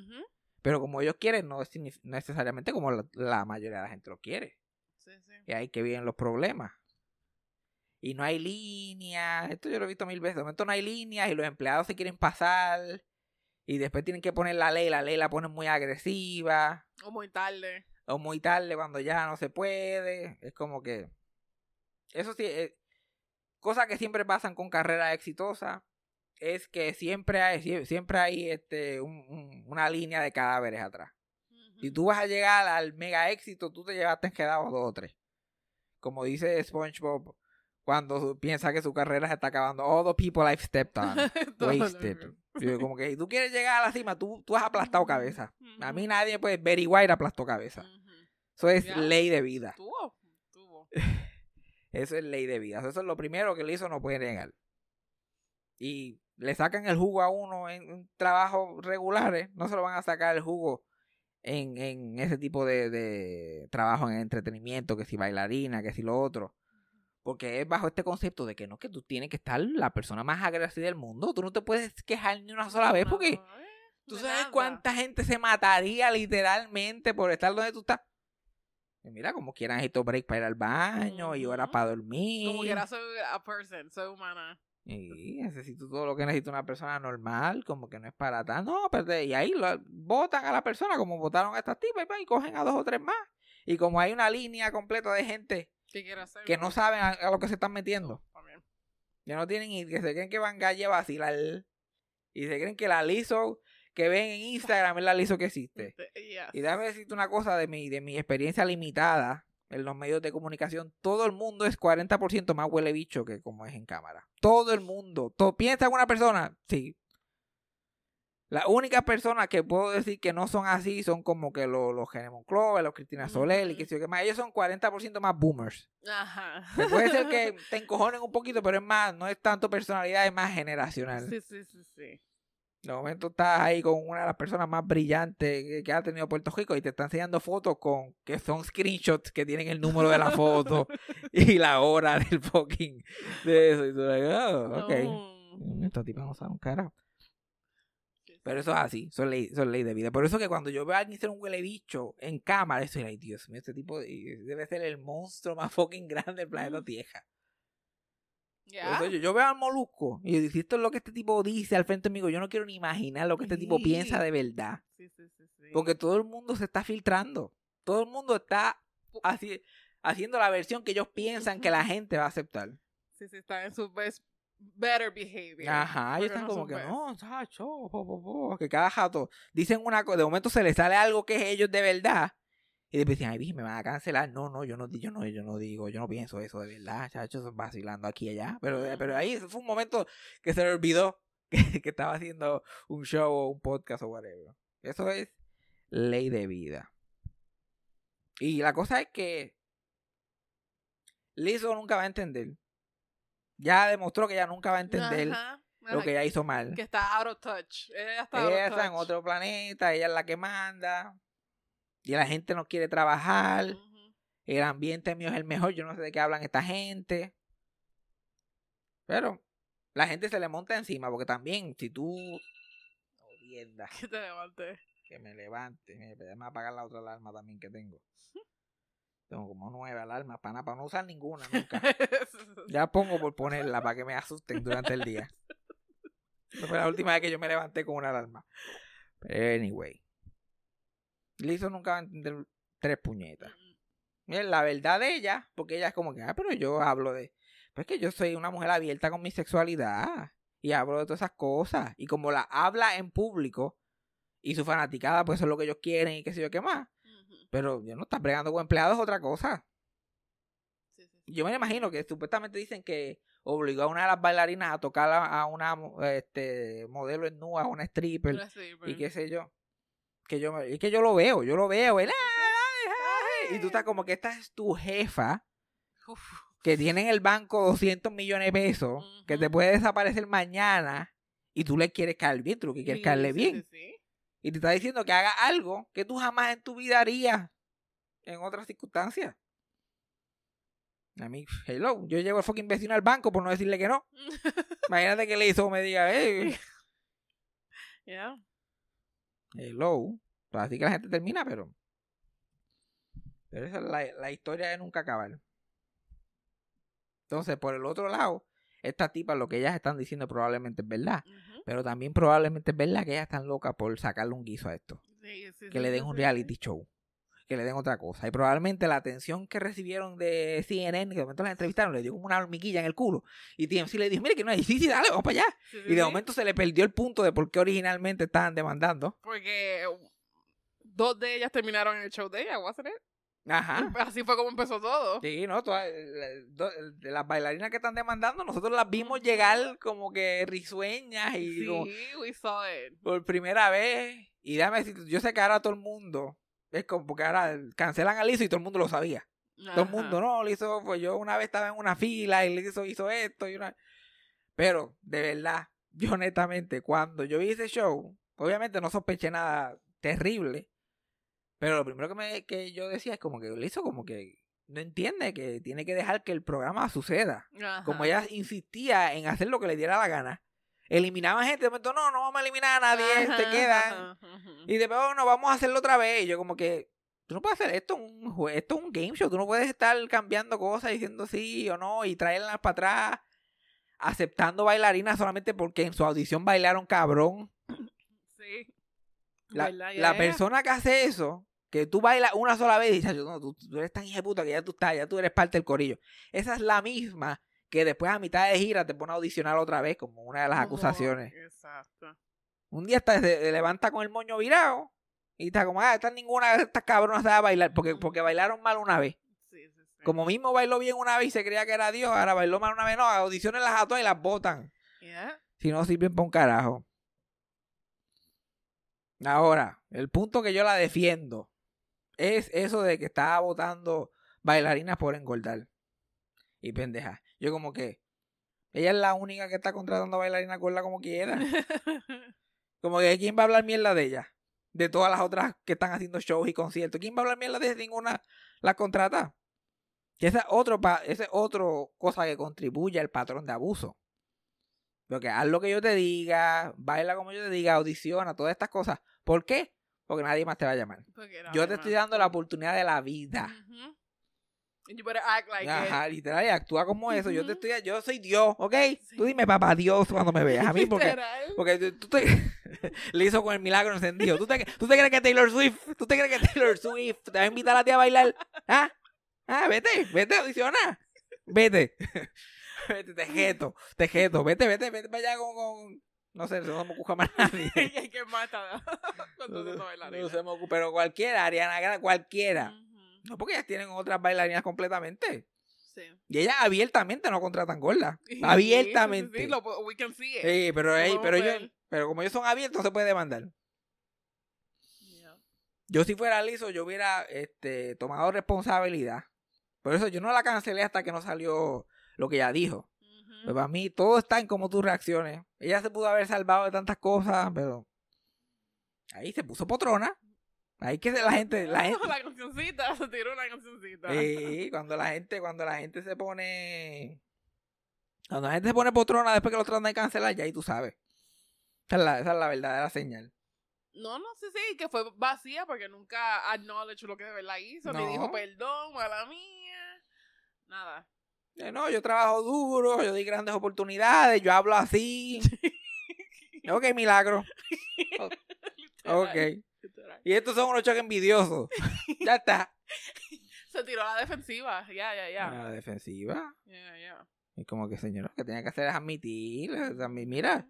Pero como ellos quieren, no es necesariamente como la, la mayoría de la gente lo quiere. Sí, sí. Y ahí que vienen los problemas. Y no hay líneas. Esto yo lo he visto mil veces. De momento no hay líneas y los empleados se quieren pasar. Y después tienen que poner la ley. La ley la ponen muy agresiva. O muy tarde. O muy tarde cuando ya no se puede. Es como que... Eso sí, eh, cosas que siempre pasan con carreras exitosas. Es que siempre hay, sie- siempre hay este, un- un- una línea de cadáveres atrás. Si tú vas a llegar al mega éxito, tú te llevaste quedado dos o tres. Como dice SpongeBob, cuando piensa que su carrera se está acabando. All the people I've stepped on. Wasted. Yo como que si tú quieres llegar a la cima, tú, tú has aplastado cabeza. A mí nadie, pues, Betty White aplastó cabeza. Eso es Ya. ley de vida. Tuvo. Tuvo. Eso es ley de vida. Eso es lo primero que le hizo, no puede negar. y le sacan el jugo a uno en, en trabajos regulares, no se lo van a sacar el jugo en, en ese tipo de, de trabajo en entretenimiento, que si bailarina, que si lo otro. Porque es bajo este concepto de que no, que tú tienes que estar la persona más agradecida del mundo. Tú no te puedes quejar ni una sola vez porque No, eh, tú sabes nada. cuánta gente se mataría literalmente por estar donde tú estás. Y mira, como quieran estos break para ir al baño y horas para dormir. Como quiera, soy a person, soy humana. Y necesito todo lo que necesita una persona normal, como que no es para tanto. No, pero de- y ahí lo, votan a la persona como votaron a estas tipas y, y cogen a dos o tres más. Y como hay una línea completa de gente ¿Qué quiero hacer? que no saben a, a lo que se están metiendo, También. que no tienen y que se creen que van galle a vacilar y se creen que la liso que ven en Instagram es la liso que existe. Yes. Y déjame decirte una cosa de mi, de mi experiencia limitada en los medios de comunicación. Todo el mundo es 40% más huele bicho que como es en cámara. Todo el mundo. Todo, ¿Piensa en una persona? Sí. Las únicas personas que puedo decir que no son así son como que los, los Genemon Clover, los Cristina Soler y que sé yo qué más. Ellos son 40% más boomers. Ajá. Que puede ser que te encojonen un poquito, pero es más, no es tanto personalidad, es más generacional. Sí, sí, sí, sí. De momento estás ahí con una de las personas más brillantes que, ha tenido Puerto Rico y te está enseñando fotos con que son screenshots que tienen el número de la foto y la hora del fucking de eso. Y tú like, oh, ok. No. Estos tipos no saben carajo. Pero eso es así, es ley, es ley de vida. Por eso que cuando yo veo a alguien ser un huele bicho en cámara, estoy like, Dios mío, este tipo de- debe ser el monstruo más fucking grande del planeta Tierra. Eso yo, yo veo al molusco y yo digo, si esto es lo que este tipo dice al frente mío, yo no quiero ni imaginar lo que este tipo piensa de verdad. Sí, sí, sí, sí. Porque todo el mundo se está filtrando. Todo el mundo está haci- haciendo la versión que ellos piensan que la gente va a aceptar. Sí, sí, está en su best, better behavior. Ajá, ellos están no como que best. no, chacho, po, po, po", que cada jato dicen una cosa, de momento se les sale algo que es ellos de verdad. Y después dicen, ay, bicho, me van a cancelar. No, no, yo no, yo no, yo no digo, yo no pienso eso de verdad, chacho, son vacilando aquí y allá. Pero, pero ahí fue un momento que se le olvidó que, que estaba haciendo un show o un podcast o whatever. Eso es ley de vida. Y la cosa es que Lizzo nunca va a entender. Ya demostró que ella nunca va a entender Ajá. lo que ella hizo mal. Que está out of touch. Ella está Ella en otro planeta, ella es la que manda. Y la gente no quiere trabajar. El ambiente mío es el mejor. Yo no sé de qué hablan esta gente. Pero la gente se le monta encima. Porque también, si tú. Jodienda, Que te levantes. que me levante. Me déjame apagar la otra alarma también que tengo. Tengo como nueve alarmas para nada, para no usar ninguna nunca. Ya pongo por ponerla para que me asusten durante el día. Esa fue la última vez que yo me levanté con una alarma. Pero anyway. Lizzo nunca va a entender tres puñetas. Miren, la verdad de ella, porque ella es como que, ah, pero yo hablo de. Pues que yo soy una mujer abierta con mi sexualidad. Y hablo de todas esas cosas. Y como la habla en público. Y su fanaticada, pues eso es lo que ellos quieren y qué sé yo qué más. Pero yo no está bregando con empleados es otra cosa. Sí, sí, sí. Yo me imagino que supuestamente dicen que obligó a una de las bailarinas a tocar a, una este, modelo en nua, a una stripper y qué sé yo. Que yo me- que yo lo veo, yo lo veo. Y tú estás como que esta es tu jefa Uf. que tiene en el banco 200 millones de pesos, que te puede desaparecer mañana y tú le quieres caer bien, tú que quieres Sí, caerle sí, bien. Y te está diciendo que haga algo que tú jamás en tu vida harías en otras circunstancias. A mí, hello, yo llevo al fucking vecino al banco por no decirle que no. Imagínate que le hizo me diga, hey, Yeah. hello. Pues así que la gente termina, pero. Pero esa es la, la historia de nunca acabar. Entonces, por el otro lado, estas tipas, lo que ellas están diciendo probablemente es verdad. Ujú. Pero también probablemente es verdad que ellas están locas por sacarle un guiso a esto. Sí, sí, que sí, le den un reality show, que le den otra cosa. Y probablemente la atención que recibieron de CNN, que de momento las entrevistaron, le dio como una hormiguilla en el culo. Y TMC le dijo, mire que no hay, sí, sí, dale, vamos para allá. Y de momento se le perdió el punto de por qué originalmente estaban demandando. Porque dos de ellas terminaron en el show de ella, wasn't it? Ajá. Así fue como empezó todo. Sí, no, todas, eh, las bailarinas que están demandando, nosotros las vimos llegar como que risueñas y Sí, como we saw it. por primera vez. Y déjame decir, yo sé que ahora todo el mundo, es como porque ahora cancelan a Lizzo y todo el mundo lo sabía. Todo el mundo, no, Lizzo, pues yo una vez estaba en una fila y Lizzo hizo esto y una... Pero, de verdad, yo honestamente, cuando yo vi ese show, obviamente no sospeché nada terrible, pero lo primero que, me, que yo decía es como que le hizo como que no entiende que tiene que dejar que el programa suceda. Ajá. Como ella insistía en hacer lo que le diera la gana. Eliminaba gente, de momento, no, no vamos a eliminar a nadie, Ajá, quedan. ajá. Y después, no, vamos a hacerlo otra vez. Y yo como que, tú no puedes hacer esto, un jue- esto es un game show. Tú no puedes estar cambiando cosas, diciendo sí o no, y traerlas para atrás, aceptando bailarinas solamente porque en su audición bailaron cabrón. Sí. La, la persona que hace eso, que tú bailas una sola vez y dices, no, tú, tú eres tan hija de puta que ya tú estás, ya tú eres parte del corillo. Esa es la misma que después a mitad de gira te pone a audicionar otra vez como una de las acusaciones. Exacto. Un día está, se, se levanta con el moño virado y está como, ah, ninguna de estas cabronas sabe bailar porque, porque bailaron mal una vez. Sí, sí, sí. Como mismo bailó bien una vez y se creía que era Dios, ahora bailó mal una vez, no, audiciones las a todas y las botan. Yeah. Si no sirven para un carajo. Ahora, el punto que yo la defiendo es eso de que estaba votando bailarinas por engordar. Y pendeja. Yo como que ella es la única que está contratando bailarinas gorda como quiera. Como que quién va a hablar mierda de ella. De todas las otras que están haciendo shows y conciertos. ¿Quién va a hablar mierda de ella? Ninguna la contrata. Que esa es otro pa- esa es otro cosa que contribuye al patrón de abuso. Porque haz lo que yo te diga, baila como yo te diga, audiciona, todas estas cosas. ¿Por qué? Porque nadie más te va a llamar. Yo te estoy dando la oportunidad de la vida. You better act like Ajá, literal, y actúa como eso. Yo te estoy, yo soy Dios, ¿ok? Sí. Tú dime papá Dios cuando me veas. A mí porque. Porque tú, tú te... le hizo con el milagro encendido. ¿Tú te, ¿Tú te crees que Taylor Swift? ¿Tú te crees que Taylor Swift te va a invitar a ti a bailar? ¿Ah? Ah, vete, vete, audiciona. Vete. vete, te jeto, te jeto. Vete, vete, vete para allá con, con... No sé, no se me ocupa más nadie. ¿Y qué mata? Cuando No, se no, bailarina. no se me ocupa, pero cualquiera, Ariana Grande, cualquiera. No, porque ellas tienen otras bailarinas completamente. Sí. Y ellas abiertamente no contratan gordas. Abiertamente. Sí, sí, sí, lo po- we can see it. Sí, pero, pero, ellos, pero como ellos son abiertos, no se puede demandar. Yeah. Yo si fuera liso, yo hubiera este, tomado responsabilidad. Por eso yo no la cancelé hasta que no salió lo que ella dijo. Pero para mí todo está en cómo tú reacciones. Ella se pudo haber salvado de tantas cosas, pero ahí se puso potrona. Ahí que la gente, la gente, La cancioncita, se tiró una cancioncita. Sí, cuando la gente, cuando la gente se pone, cuando la gente se pone potrona después que lo tratan de cancelar, ya ahí tú sabes. Esa es la, esa es la verdadera señal. No, no, sí, sí, que fue vacía porque nunca acknowledge lo que de verdad hizo, ni No. dijo perdón, mala mía, nada. Eh, No, yo trabajo duro, yo doy grandes oportunidades, yo hablo así. ok, milagro. Ok. Y estos son unos choques envidiosos. ya está. Se tiró a la defensiva, ya, ya, ya. A la defensiva. Ya, ya. Y como que, señor, lo que tenía que hacer es admitir. Mira,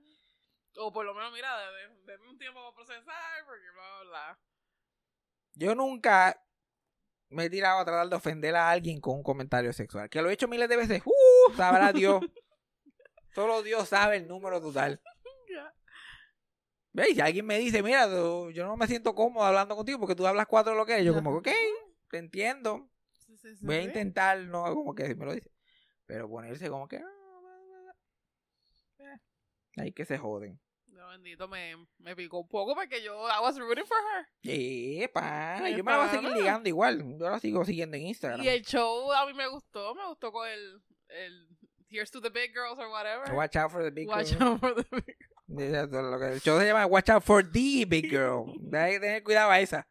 O por lo menos, mira, de- de- deme un tiempo para procesar, porque bla, bla, bla. yo nunca me he tirado a tratar de ofender a alguien con un comentario sexual. Que lo he hecho miles de veces. ¡Uh! Sabrá Dios. Solo Dios sabe el número total. ¿Veis? Si alguien me dice, mira, tú- yo no me siento cómodo hablando contigo porque tú hablas cuatro de lo que es. Yo como, ok, te entiendo. Voy a intentar, no como que me lo dice. Pero ponerse como que... ah. Eh, Ahí que se joden. No, bendito, me, me picó un poco porque yo, I was rooting for her. Pana, Eh, yo me la voy a seguir ligando igual. Yo la sigo siguiendo en Instagram. Y el show a mí me gustó, me gustó con el, el Here's to the Big Girls or whatever. Watch out for the big Watch girl. out for the big que el show se llama Watch out for the big girl. Hay que tener cuidado a esa.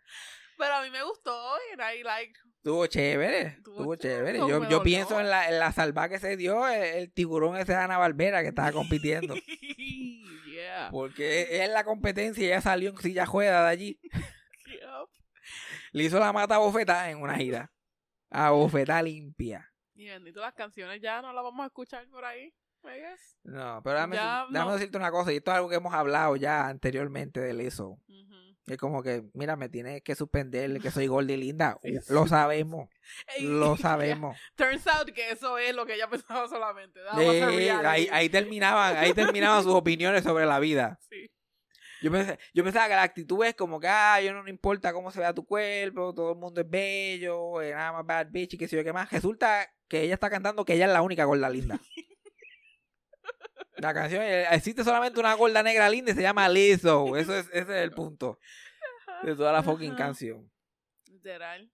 Pero a mí me gustó y I like Estuvo chévere, Estuvo chévere. Yo, yo pienso en la, en la salva que se dio el, el tiburón ese de Ana Barbera que estaba compitiendo. yeah. Porque es la competencia y ella salió en silla juega de allí. Yup. Le hizo la mata bofetada en una gira. A bofetada limpia. Y bendito las canciones ya no las vamos a escuchar por ahí. No, pero déjame, Ya, déjame no. decirte una cosa, y esto es algo que hemos hablado ya anteriormente del eso. Ujú. Es como que, mira, me tienes que suspender que soy gorda y linda. Lo sabemos, Ey, lo sabemos. Turns out que eso es lo que ella pensaba solamente. Ahí, ahí terminaban, ahí terminaban sus opiniones sobre la vida. Sí. Yo, pensé- yo pensaba que la actitud es como que, ah, yo no me importa cómo se vea tu cuerpo, todo el mundo es bello, eh, nada más bad bitch y qué sé yo qué más. Resulta que ella está cantando que ella es la única gorda linda. La canción, eh, existe solamente una gorda negra linda y se llama Lizzo. Eso es, ese es el punto de toda la fucking canción. Literal.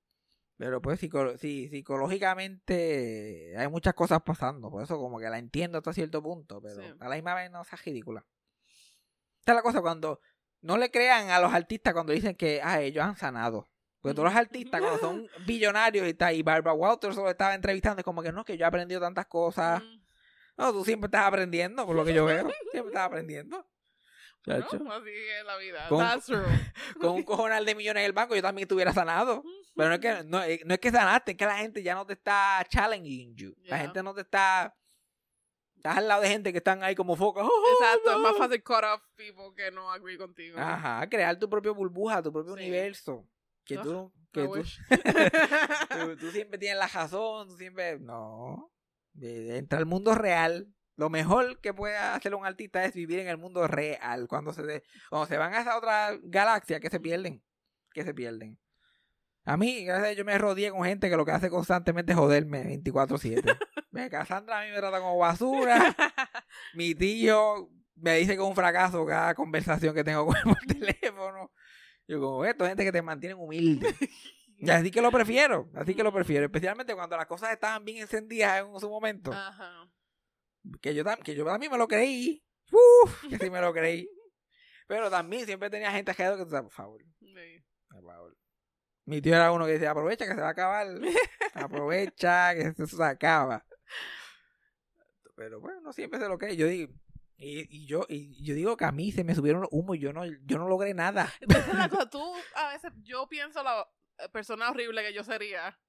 Pero pues sí, psicológicamente hay muchas cosas pasando. Por eso como que la entiendo hasta cierto punto. Pero Sí. a la misma vez no sea ridícula. Esta es la cosa cuando no le crean a los artistas cuando dicen que ah, ellos han sanado. Porque todos los artistas cuando son billonarios y tal, y Barbara Walters lo estaba entrevistando, es como que no, que yo he aprendido tantas cosas. Mm. No, tú siempre estás aprendiendo, por lo que yo veo. Siempre estás aprendiendo. Bueno, Chacho. así es la vida. Con- That's true. Con un cojonal de millones en el banco, yo también estuviera sanado. Pero no es que, no, eh, no es que sanaste, es que la gente ya no te está challenging you. La gente no te está. Estás al lado de gente que están ahí como focos. Exacto, es más fácil cut off people que no agree contigo. Ajá, crear tu propio burbuja, tu propio Sí. universo. Que tú, que tú, tú siempre tienes la razón, tú siempre. No. Eh, Entra al mundo real. Lo mejor que puede hacer un artista es vivir en el mundo real. Cuando se, de- cuando se van a esa otra galaxia, que se pierden. Que se pierden. A mí, gracias a Dios, yo me rodeé con gente que lo que hace constantemente es joderme 24-7. Ve, Cassandra a mí me trata como basura. Mi tío me dice que es un fracaso cada conversación que tengo con él por teléfono. Yo como, esto gente que te mantienen humilde. Y así que lo prefiero, así que lo prefiero. Especialmente cuando las cosas estaban bien encendidas en su momento. Ajá. Que yo, tam- que yo también me lo creí. Uf, que sí me lo creí. Pero también siempre tenía gente alrededor que sabes, por favor, Sí. por favor. Mi tío era uno que decía, aprovecha que se va a acabar. Aprovecha que eso se acaba. Pero bueno, no siempre se lo cree. Yo digo, y, y yo, y yo digo que a mí se me subieron los humos y yo no, yo no logré nada. Entonces, la cosa, tú, a veces, yo pienso la persona horrible que yo sería.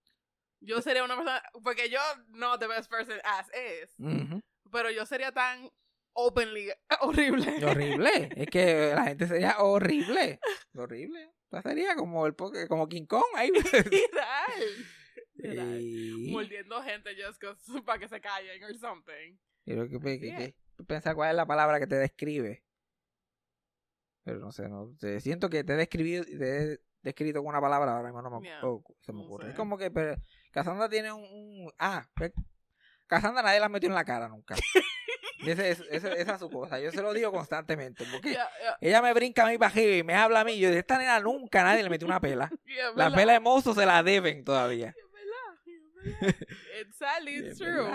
Yo sería una persona, porque yo, no the best person as is, Ujú. pero yo sería tan openly horrible. Horrible. Es que la gente sería horrible. Horrible. Sería como el como King Kong ahí. Literal. Y... Mordiendo gente just para que se callen or something. que, que- que- pensar cuál es la palabra que te describe. Pero no sé, no sé. Siento que te he describido, te he descrito con una palabra, ahora mismo no me, Yeah. oh, se me No ocurre. sé. Es como que pero, Cassandra tiene un, un- ah, pues, Cassandra nadie la metió en la cara nunca. Ese ese- esa es su cosa. Yo se lo digo constantemente. Porque Yeah, yeah, ella me brinca a mí para y me habla a mí. Yo de esta nena nunca nadie le metió una pela. yeah, La pela de mozo se la deben todavía. It's it's true.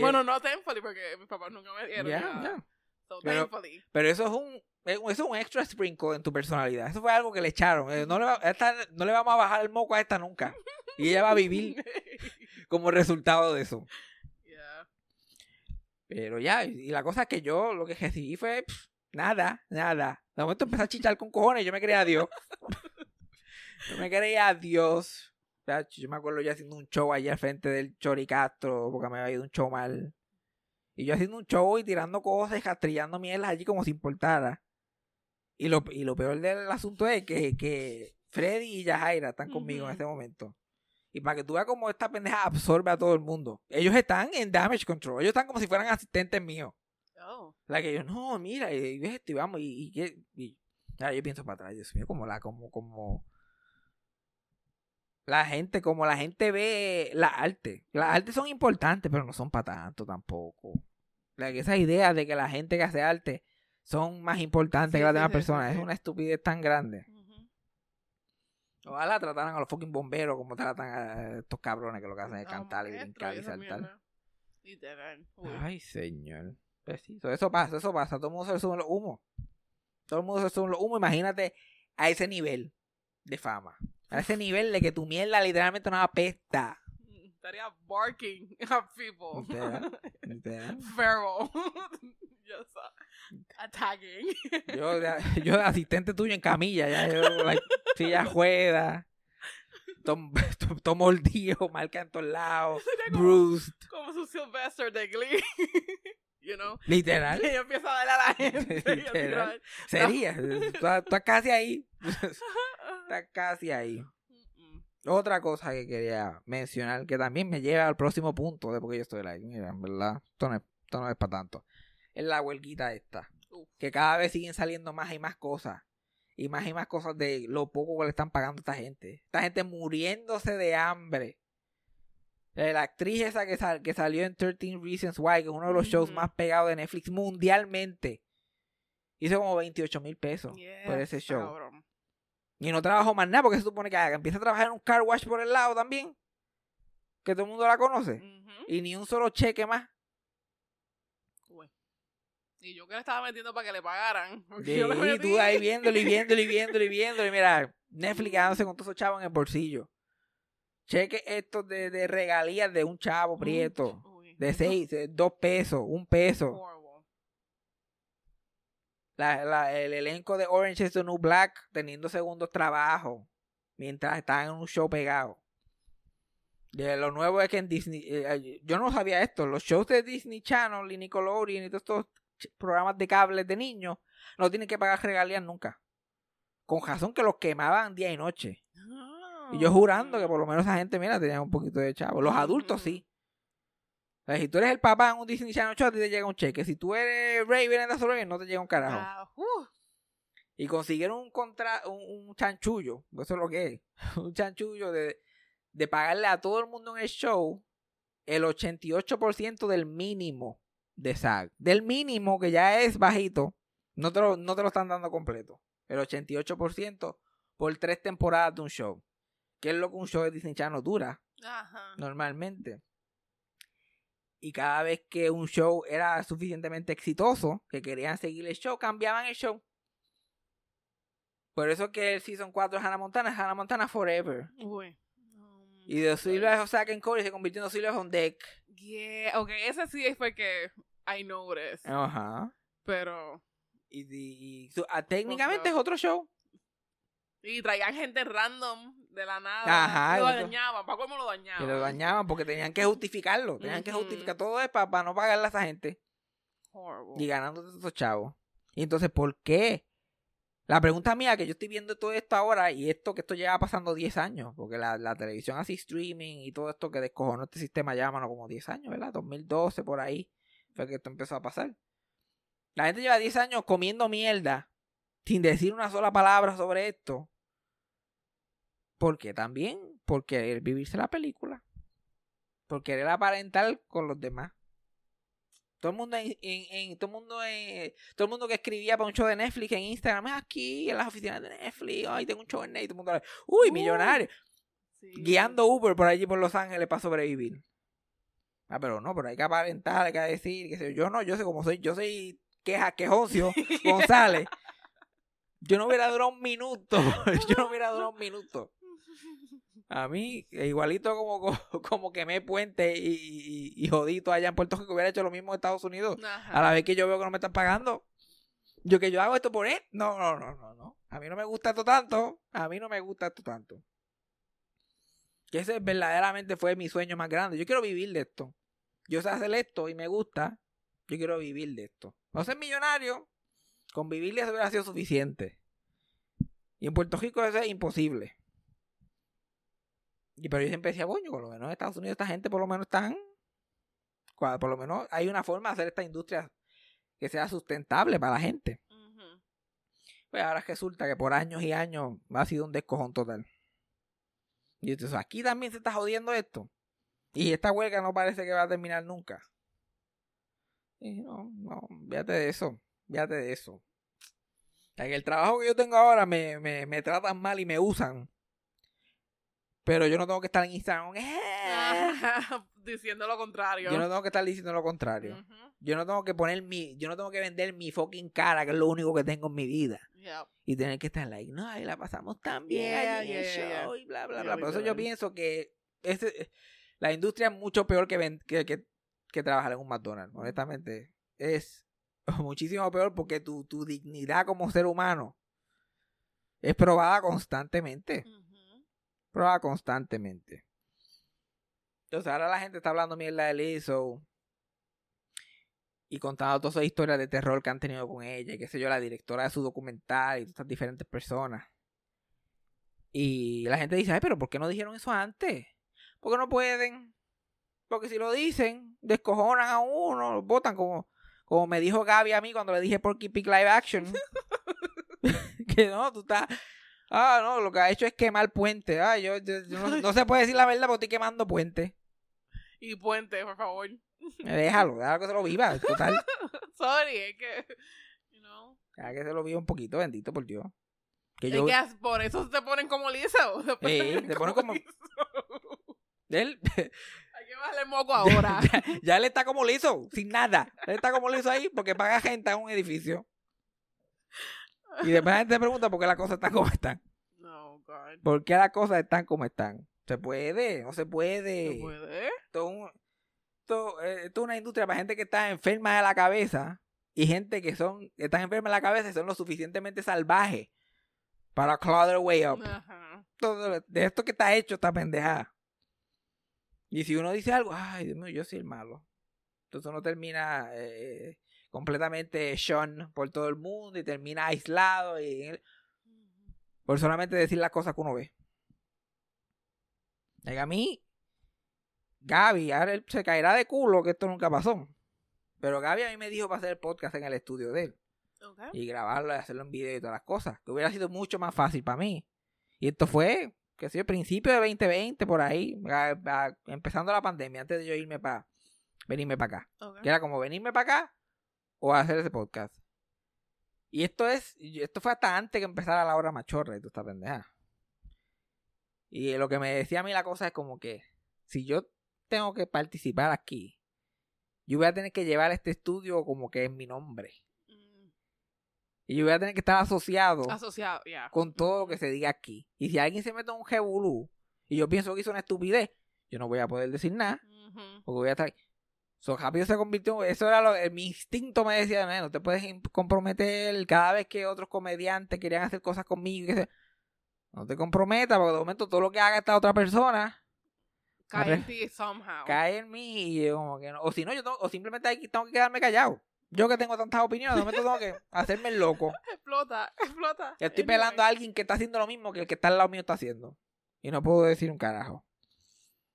Bueno, no thankfully, porque mis papás nunca me dieron. So, Pero- thankfully. Pero eso es un un- eso es un extra sprinkle en tu personalidad. Eso fue algo que le echaron. Eh, No le, va- esta- no le vamos a bajar el moco a esta nunca. Y ella va a vivir como resultado de eso. yeah. Pero ya, y la cosa es que yo lo que recibí fue pff, nada, nada. De momento empecé a chichar con cojones y yo me creía a Dios. yo me creía a Dios. Yo me acuerdo yo haciendo un show allí al frente del Choricastro porque me había ido un show mal. Y yo haciendo un show y tirando cosas y castrillando mierdas allí como si importara. Y lo, y lo peor del asunto es que, que Freddy y Yajaira están conmigo en este momento. Y para que tú veas cómo esta pendeja absorbe a todo el mundo. Ellos están en damage control. Ellos están como si fueran asistentes míos. Oh. La que yo, no, mira, y, y ves esto y vamos. Y, y, y- ahora yo pienso para atrás, Dios mío, como la, como, como. La gente, como la gente ve la arte. Las artes son importantes, pero no son para tanto tampoco. Que esa idea de que la gente que hace arte son más importantes Sí, que las sí, demás sí, personas es una estupidez tan grande. Ojalá trataran a los fucking bomberos como tratan a estos cabrones que lo que hacen es No, cantar y brincar y saltar. Literal. Ay, señor. Pues sí, so- eso pasa, eso pasa. Todo el mundo se le suben los humos. Todo el mundo se le suben los humos. Imagínate a ese nivel de fama. A ese nivel de que tu mierda literalmente no apesta. Estaría barking at people. Literal. Feral. Just uh, attacking. Yo, yo asistente tuyo en camilla, ya, yo, like, silla juega. Todo, todo, todo mordido, marca en todos lados. Bruised. como su Sylvester de Glee. you know? Literal. Y ella empieza a darle a la gente. Literal. Sería. Estás casi ahí. Estás casi ahí. Otra cosa que quería mencionar, que también me lleva al próximo punto de porque yo estoy like, mira, en verdad, esto no es, esto no es para tanto. Es la huelguita esta. Uf. Que cada vez siguen saliendo más y más cosas. Y más y más cosas de lo poco que le están pagando a esta gente. Esta gente muriéndose de hambre. La actriz esa que, sal- que salió en 13 Reasons Why, que es uno de los shows más pegados de Netflix mundialmente, hizo como 28 mil pesos por ese show. cabrón. Y no trabajó más nada porque se supone que haga. Empieza a trabajar en un car wash por el lado también. Que todo el mundo la conoce. Y ni un solo cheque más. Uy. Y yo que le estaba metiendo para que le pagaran. Sí, yo le tú ahí viéndolo y viéndolo y viéndolo y viéndolo. Y mira, Netflix quedándose con todos esos chavos en el bolsillo. Cheque estos de, de regalías de un chavo prieto. Uy. De seis, de dos pesos, un peso. La- la- el elenco de Orange is the New Black teniendo segundos trabajos. Mientras estaban en un show pegado. De lo nuevo es que en Disney. eh, yo no sabía esto. Los shows de Disney Channel y Nickelodeon y todos estos programas de cables de niños no tienen que pagar regalías nunca. Con razón que los quemaban día y noche. Y yo jurando que por lo menos esa gente, mira, tenía un poquito de chavo. Los adultos sí. Sea, si tú eres el papá en un Disney Channel show, a ti te llega un cheque. Si tú eres Raven en The Raven, no te llega un carajo. Ah, uh, Y consiguieron un contra un, un chanchullo, eso es lo que es, un chanchullo de, de pagarle a todo el mundo en el show el 88% del mínimo de SAG. Del mínimo, que ya es bajito, no te lo, no te lo están dando completo. El 88% por tres temporadas de un show. Que es lo que un show de Disney Channel dura Ajá. normalmente. Y cada vez que un show era suficientemente exitoso, que querían seguir el show, cambiaban el show. Por eso que el Season 4 de Hannah Montana es Hannah Montana Forever. Uy. Um, Y de Silver of Zack and Cody se convirtió en Silver on Deck. Yeah. Ok, ese sí fue que I noticed. Ajá. Pero. Y, y- y su- ah, técnicamente es otro show. Y traían gente random de la nada. Ajá, Lo otro. dañaban. ¿Para cómo lo dañaban? Que lo dañaban porque tenían que justificarlo. Tenían que justificar todo es para, no pagarle a esa gente. Horrible. y ganando todos esos chavos. Y entonces, ¿por qué? La pregunta mía, que yo estoy viendo todo esto ahora, y esto que esto lleva pasando 10 años, porque la, la televisión así, streaming y todo esto que descojonó este sistema ya, mano, como 10 años, ¿verdad? 2012, por ahí, fue que esto empezó a pasar. La gente lleva 10 años comiendo mierda, sin decir una sola palabra sobre esto. ¿Por qué también? Por querer vivirse la película. Por querer aparentar con los demás. Todo el mundo en, en- en- todo el mundo en- todo el mundo que escribía para un show de Netflix en Instagram, "Ah, aquí en las oficinas de Netflix, ay, tengo un show en Netflix, todo el mundo, uy, Uh. millonario, Sí. guiando Uber por allí por Los Ángeles para sobrevivir. Ah, pero no, pero hay que aparentar, hay que decir, que sé yo, yo no, yo sé cómo soy, yo soy queja, quejoncio, González. Yo no hubiera durado un minuto, yo no hubiera durado un minuto. A mí, igualito como, como, quemé puente y, y, y jodito allá en Puerto Rico, hubiera hecho lo mismo en Estados Unidos. Ajá. A la vez que yo veo que no me están pagando. Yo que yo hago esto por él. No, no, no, no, no. A mí no me gusta esto tanto. A mí no me gusta esto tanto. Que ese verdaderamente fue mi sueño más grande. Yo quiero vivir de esto. Yo sé hacer esto y me gusta. Yo quiero vivir de esto. No ser millonario. Con vivir eso hubiera sido suficiente. Y en Puerto Rico eso es imposible. Y pero yo siempre decía, coño, por lo menos en Estados Unidos esta gente por lo menos están por lo menos hay una forma de hacer esta industria que sea sustentable para la gente. Pues ahora resulta que por años y años ha sido un descojón total. Y entonces aquí también se está jodiendo esto. Y esta huelga no parece que va a terminar nunca. Y no, no, fíjate de eso. Fíjate de eso. O sea, que el trabajo que yo tengo ahora me, me, me tratan mal y me usan. Pero yo no tengo que estar en Instagram. Diciendo lo contrario. Yo no tengo que estar diciendo lo contrario. Yo no tengo que poner mi, yo no tengo que vender mi fucking cara, que es lo único que tengo en mi vida. Yep. Y tener que estar like, no, y la pasamos tan bien Yeah, allí en el yeah, yeah, show y bla, bla, bla. Por eso yo pienso que ese, la industria es mucho peor que, ven- que, que, que trabajar en un McDonald's, honestamente. Es muchísimo peor porque tu, tu dignidad como ser humano es probada constantemente. Probada constantemente. Entonces ahora la gente está hablando mierda de Lizzo y contando todas esas historias de terror que han tenido con ella, y qué sé yo, la directora de su documental y todas estas diferentes personas. Y la gente dice, ay, pero ¿por qué no dijeron eso antes? Porque no pueden. Porque si lo dicen, descojonan a uno, lo botan como, como me dijo Gaby a mí cuando le dije Porky Pig Live Action. que no, tú estás... Ah, no, lo que ha hecho es quemar puente. Ah, yo, yo- yo no, no se puede decir la verdad porque estoy quemando puente. Y Puente, por favor. Déjalo, déjalo que se lo viva. Total, Sorry, es que. You know. deja que se lo viva un poquito, bendito por Dios. Que Es yo, que as- por eso te ponen como liso. Después Eh, te ponen como- liso. él, Hay que bajarle el moco ahora. ya él está como liso, sin nada. Él está como liso ahí porque paga gente en un edificio. Y después la gente se pregunta por qué las cosas están como están. no, God. ¿Por qué las cosas están como están? Se puede, no se puede. ¿Se puede? Un- eh, esto es una industria para gente que está enferma de la cabeza y gente que son que están enferma de la cabeza y son lo suficientemente salvajes para claw their way up. Ajá. Todo, de esto que está hecho esta pendejada. Y si uno dice algo, ay, Dios mío, yo soy el malo. Entonces uno termina eh, completamente shun por todo el mundo y termina aislado y por solamente decir las cosas que uno ve. Y a mí, Gaby, ahora él se caerá de culo que esto nunca pasó. Pero Gaby a mí me dijo para hacer el podcast en el estudio de él y grabarlo y hacerlo en video y todas las cosas. Que hubiera sido mucho más fácil para mí. Y esto fue, que sé yo, principio de 2020, por ahí, a- a- empezando la pandemia, antes de yo irme para venirme para acá. Que era como venirme para acá o hacer ese podcast. Y esto es, esto fue hasta antes que empezara la hora machorra y tú esta pendeja. Y lo que me decía a mí la cosa es como que si yo tengo que participar aquí, yo voy a tener que llevar este estudio como que en mi nombre. Mm, Y yo voy a tener que estar asociado Asociado, con todo lo que se diga aquí. Y si alguien se mete un jebulú y yo pienso que hizo una estupidez, yo no voy a poder decir nada porque voy a estar. So, rápido se convirtió. Eso era lo. eh, mi instinto me decía: "No, no te puedes comprometer. Cada vez que otros comediantes querían hacer cosas conmigo, que se- no te comprometas, porque de momento todo lo que haga esta otra persona Cae en ti somehow. cae en mí. Y yo como que no. O si no, yo tengo- o simplemente hay tengo que quedarme callado. Yo que tengo tantas opiniones, de momento tengo que hacerme el loco. Explota, explota. Ya estoy Anyway. pelando a alguien que está haciendo lo mismo que el que está al lado mío está haciendo. Y no puedo decir un carajo.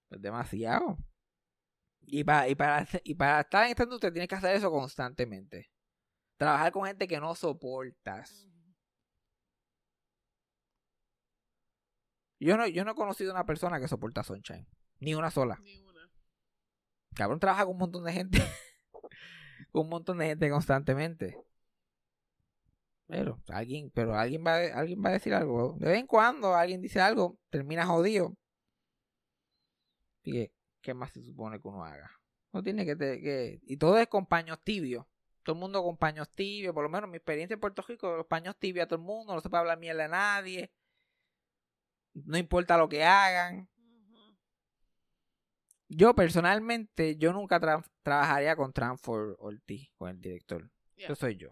Es demasiado. Y para, y para, y para estar en esta industria tienes que hacer eso constantemente. Trabajar con gente que no soportas. Yo no, yo no he conocido una persona que soporta Sunshine. Ni una sola. Ni una. Cabrón trabaja con un montón de gente. con un montón de gente constantemente. Pero alguien, pero alguien va, a- alguien va a decir algo. De vez en cuando alguien dice algo, termina jodido. Y que, ¿qué más se supone que uno haga? No tiene que, te- que y todo es con paños tibios. Todo el mundo con paños tibios, por lo menos mi experiencia en Puerto Rico, los paños tibios a todo el mundo, no se puede hablar mierda a nadie. No importa lo que hagan. Yo personalmente, yo nunca tra- trabajaría con Tranford Ortiz, con el director. Yeah. Eso soy yo.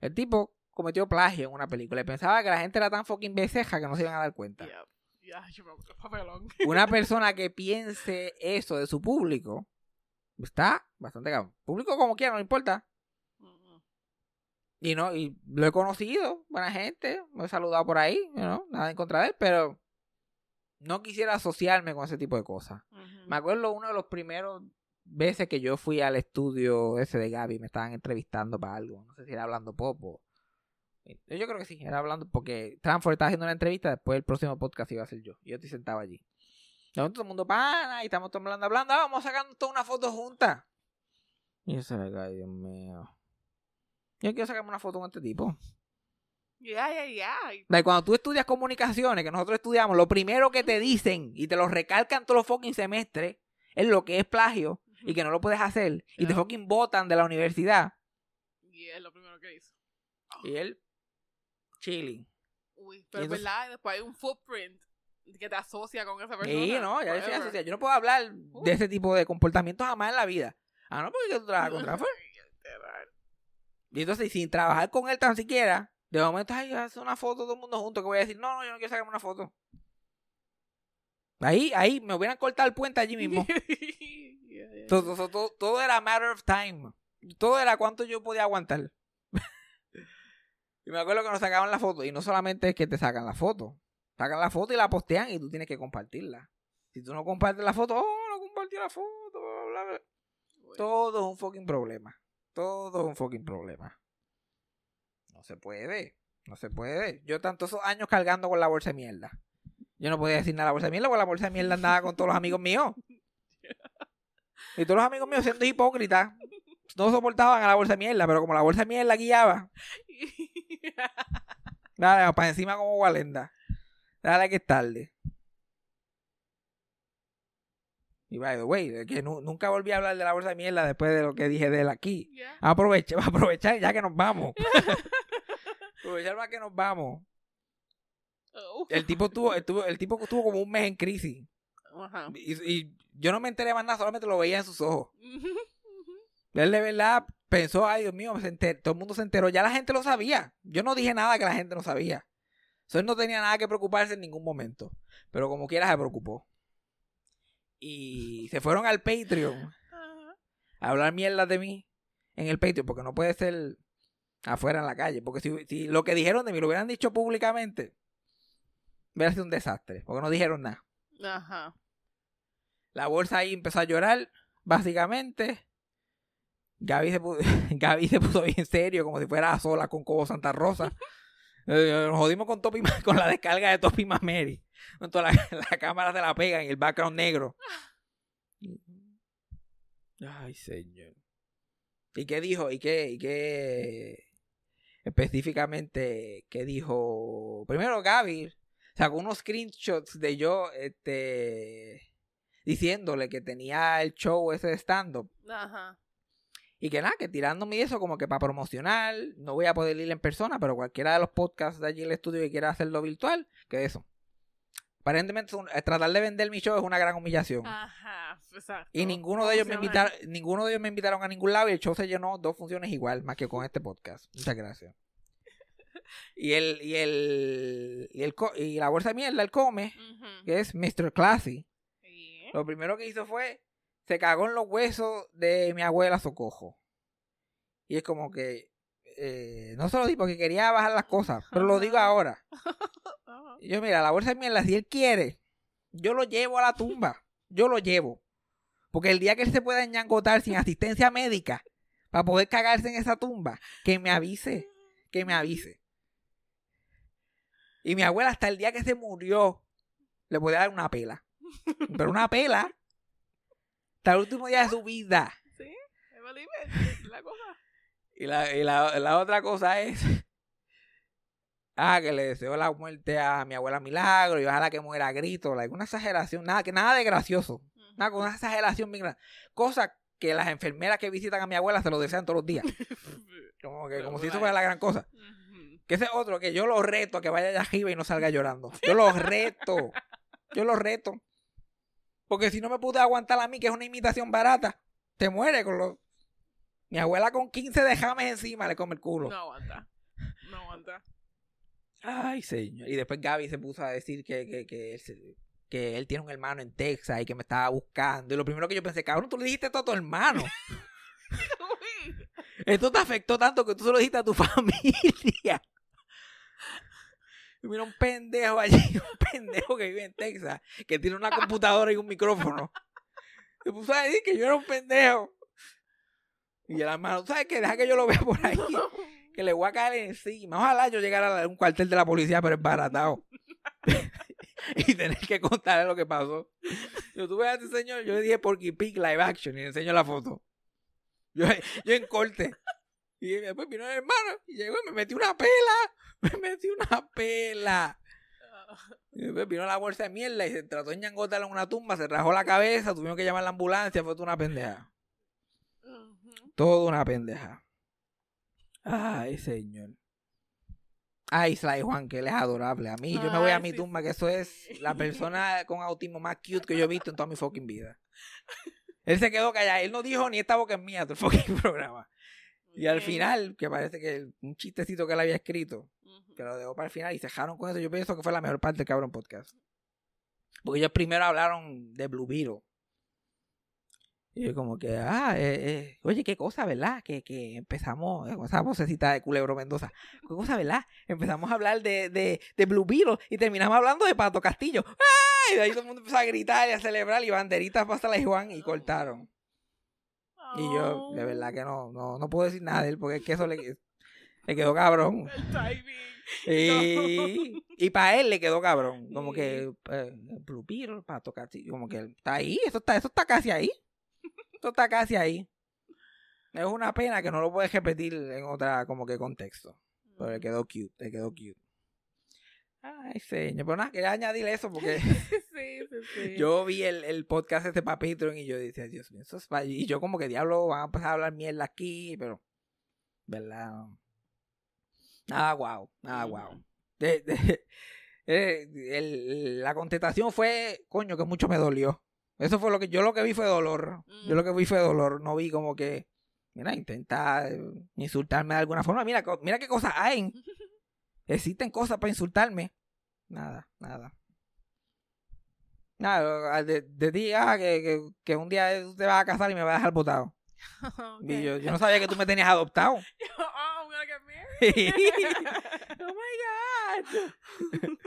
El tipo cometió plagio en una película y pensaba que la gente era tan fucking beseja que no se iban a dar cuenta. Yeah. Una persona que piense eso de su público está bastante cabrón. Público como quiera, no importa. Y no, y lo he conocido, buena gente, me he saludado por ahí, you know, nada en contra de él, pero no quisiera asociarme con ese tipo de cosas. Me acuerdo uno de los primeros veces que yo fui al estudio ese de Gaby, me estaban entrevistando para algo. No sé si era hablando pop o... Yo creo que sí, era hablando porque Transfer estaba haciendo una entrevista, después el próximo podcast iba a ser yo. Y yo estoy sentado allí. De momento todo el mundo pana y estamos todos hablando, hablando, ah, vamos sacando toda una foto juntas. Y yo se le cae, Dios mío. Yo quiero sacarme una foto con este tipo. Yeah, yeah, yeah. Y- Like, cuando tú estudias comunicaciones, que nosotros estudiamos, lo primero que te dicen y te lo recalcan todos los fucking semestres es lo que es plagio y que no lo puedes hacer y te fucking botan de la universidad. Y es lo primero que hizo. Y él, chilling. Uy, pero es verdad, y después hay un footprint que te asocia con esa persona. Sí, no, ya decía forever. eso. Yo no puedo hablar de ese tipo de comportamientos jamás en la vida. Ah, no, porque tú trabajas con. Literal. Y entonces, sin trabajar con él tan siquiera, de momento, ay, hace una foto todo el mundo junto, que voy a decir, no, no, yo no quiero sacarme una foto. Ahí, ahí, me hubieran cortado el puente allí mismo. Yeah, yeah, Todo, todo, todo, todo era matter of time. Todo era cuánto yo podía aguantar. Y me acuerdo que nos sacaban la foto. Y no solamente es que te sacan la foto. Sacan la foto y la postean y tú tienes que compartirla. Si tú no compartes la foto, oh, no compartí la foto, bla, bla, bla. Todo es un fucking problema. Todo es un fucking problema. No se puede. No se puede. Yo tantos esos años cargando con la bolsa de mierda. Yo no podía decir nada a la bolsa de mierda porque la bolsa de mierda andaba con todos los amigos míos. Y todos los amigos míos siendo hipócritas, no soportaban a la bolsa de mierda, pero como la bolsa de mierda guiaba, dale, para encima como Walenda. Dale que es tarde. Y by the way, que nu- nunca volví a hablar de la bolsa de mierda después de lo que dije de él aquí. Ya. Aprovecha, va a aprovechar ya que nos vamos. aprovechar más que nos vamos. Oh. El tipo tuvo, el, tuvo- el tipo estuvo como un mes en crisis. Y, y yo no me enteré más nada, solamente lo veía en sus ojos. Él de verdad pensó, ay Dios mío, se todo el mundo se enteró. Ya la gente lo sabía. Yo no dije nada que la gente no sabía. Él no tenía nada que preocuparse en ningún momento. Pero como quiera se preocupó. Y se fueron al Patreon a hablar mierda de mí en el Patreon, porque no puede ser afuera en la calle. Porque si, si lo que dijeron de mí lo hubieran dicho públicamente, hubiera sido un desastre. Porque no dijeron nada. Ajá. La bolsa ahí empezó a llorar, básicamente. Gaby se, puso, Gaby se puso bien serio, como si fuera a sola con Cobo Santa Rosa. Eh, Nos jodimos con, Topi, con la descarga de Topi Mameri. Toda la, la cámara se la pegan y el background negro. Ay, señor. ¿Y qué dijo? ¿Y qué? ¿Y qué? Específicamente, ¿qué dijo? Primero, Gaby sacó unos screenshots de yo, este, diciéndole que tenía el show ese de stand-up. Ajá. Y que nada, que tirándome eso como que para promocionar, no voy a poder ir en persona, pero cualquiera de los podcasts de allí en el estudio que quiera hacerlo virtual, que eso. Aparentemente eh, tratar de vender mi show es una gran humillación. Ajá. Exacto. Y ninguno de ellos me invitaron, ninguno de ellos me invitaron a ningún lado y el show se llenó dos funciones igual, más que con este podcast. Muchas gracias. Y el, y el, y el y la bolsa de mierda, el come, que es Mr. Classy. Sí. Lo primero que hizo fue, se cagó en los huesos de mi abuela Socojo. Y es como que, eh, no se lo di porque quería bajar las cosas, pero lo digo ahora. Y yo, mira, la bolsa de mierda, si él quiere, yo lo llevo a la tumba. Yo lo llevo. Porque el día que él se pueda enyangotar sin asistencia médica para poder cagarse en esa tumba, que me avise. Que me avise. Y mi abuela, hasta el día que se murió, le podía dar una pela. Pero una pela. Hasta el último día de su vida. Sí. It. La cosa. Y la, y la, la otra cosa es. Ah, que le deseo la muerte a mi abuela Milagro y ojalá que muera a grito. like, una exageración, nada, que nada de gracioso. Nada, con una exageración bien grande. Cosa que las enfermeras que visitan a mi abuela se lo desean todos los días. Como que, como si eso fuera la gran cosa. Que ese es otro, que yo lo reto a que vaya allá arriba y no salga llorando. Yo lo reto. Yo lo reto. Porque si no me pude aguantar a mí, que es una imitación barata, te muere con los. Mi abuela con 15 de james encima le come el culo. No aguanta. No aguanta. Ay, señor. Y después Gaby se puso a decir que, que, que, él, que él tiene un hermano en Texas y que me estaba buscando. Y lo primero que yo pensé, cabrón, tú le dijiste esto a tu hermano. Esto te afectó tanto que tú se lo dijiste a tu familia. Y mira un pendejo allí, un pendejo que vive en Texas, que tiene una computadora y un micrófono. Se puso a decir que yo era un pendejo. Y el hermano, ¿sabes qué? Deja que yo lo vea por ahí. Que le voy a caer encima. Ojalá yo llegara a un cuartel de la policía, pero embaratado. y tener que contarle lo que pasó. Yo tuve a este señor, yo le dije Porky Pig live action y le enseño la foto. Yo, yo en corte. Y después vino el hermano y llegó y me metió una pela. Me metió una pela. Y después vino la bolsa de mierda y se trató de ñangotarla en una tumba, se rajó la cabeza, tuvimos que llamar a la ambulancia, fue toda una pendeja. Todo una pendeja. Ay, señor. Ay, Sly Juan, que él es adorable. A mí, yo me voy a mi sí, tumba, que eso es la persona con autismo más cute que yo he visto en toda mi fucking vida. Él se quedó callado. Él no dijo ni esta boca es mía, todo el fucking programa. Y al final, que parece que un chistecito que él había escrito. Que lo dejó para el final y cejaron con eso, yo pienso que fue la mejor parte del cabrón podcast. Porque ellos primero hablaron de Blue Beetle. Y yo como que, ah, eh, eh, oye, qué cosa, ¿verdad? Que, que empezamos con esa vocecita de Culebro Mendoza. Qué cosa, ¿verdad? Empezamos a hablar de, de, de Blue Beetle y terminamos hablando de Pato Castillo. ¡Ah! Y ahí todo el mundo empezó a gritar y a celebrar y banderitas para la Juan y cortaron. Y yo, de verdad que no, no, no puedo decir nada de él porque es que eso le, le quedó cabrón. El timing. Y, y para él le quedó cabrón. Como que eh, Blue Beetle, Pato como que está ahí, eso está, eso está casi ahí. Esto está casi ahí. Es una pena que no lo puedes repetir en otra como que contexto. Pero le quedó cute, le quedó cute. Ay, señor. Pero nada, quería añadir eso porque sí, sí, sí. yo vi el, el podcast este para Patreon y yo decía, Dios mío, eso es fa-". Y yo como que diablo, van a empezar a hablar mierda aquí, pero, ¿verdad? Nada guau. De- de- eh, el- la contestación fue, coño, que mucho me dolió. Eso fue lo que yo lo que vi fue dolor. Yo lo que vi fue dolor. No vi como que, mira, intenta eh, insultarme de alguna forma. Mira, mira qué cosas hay. Existen cosas para insultarme. Nada, nada. Nada, de, de ti, ah, que, que, que un día tú te vas a casar y me vas a dejar botado. Y yo, yo no sabía que tú me tenías adoptado. oh, my god.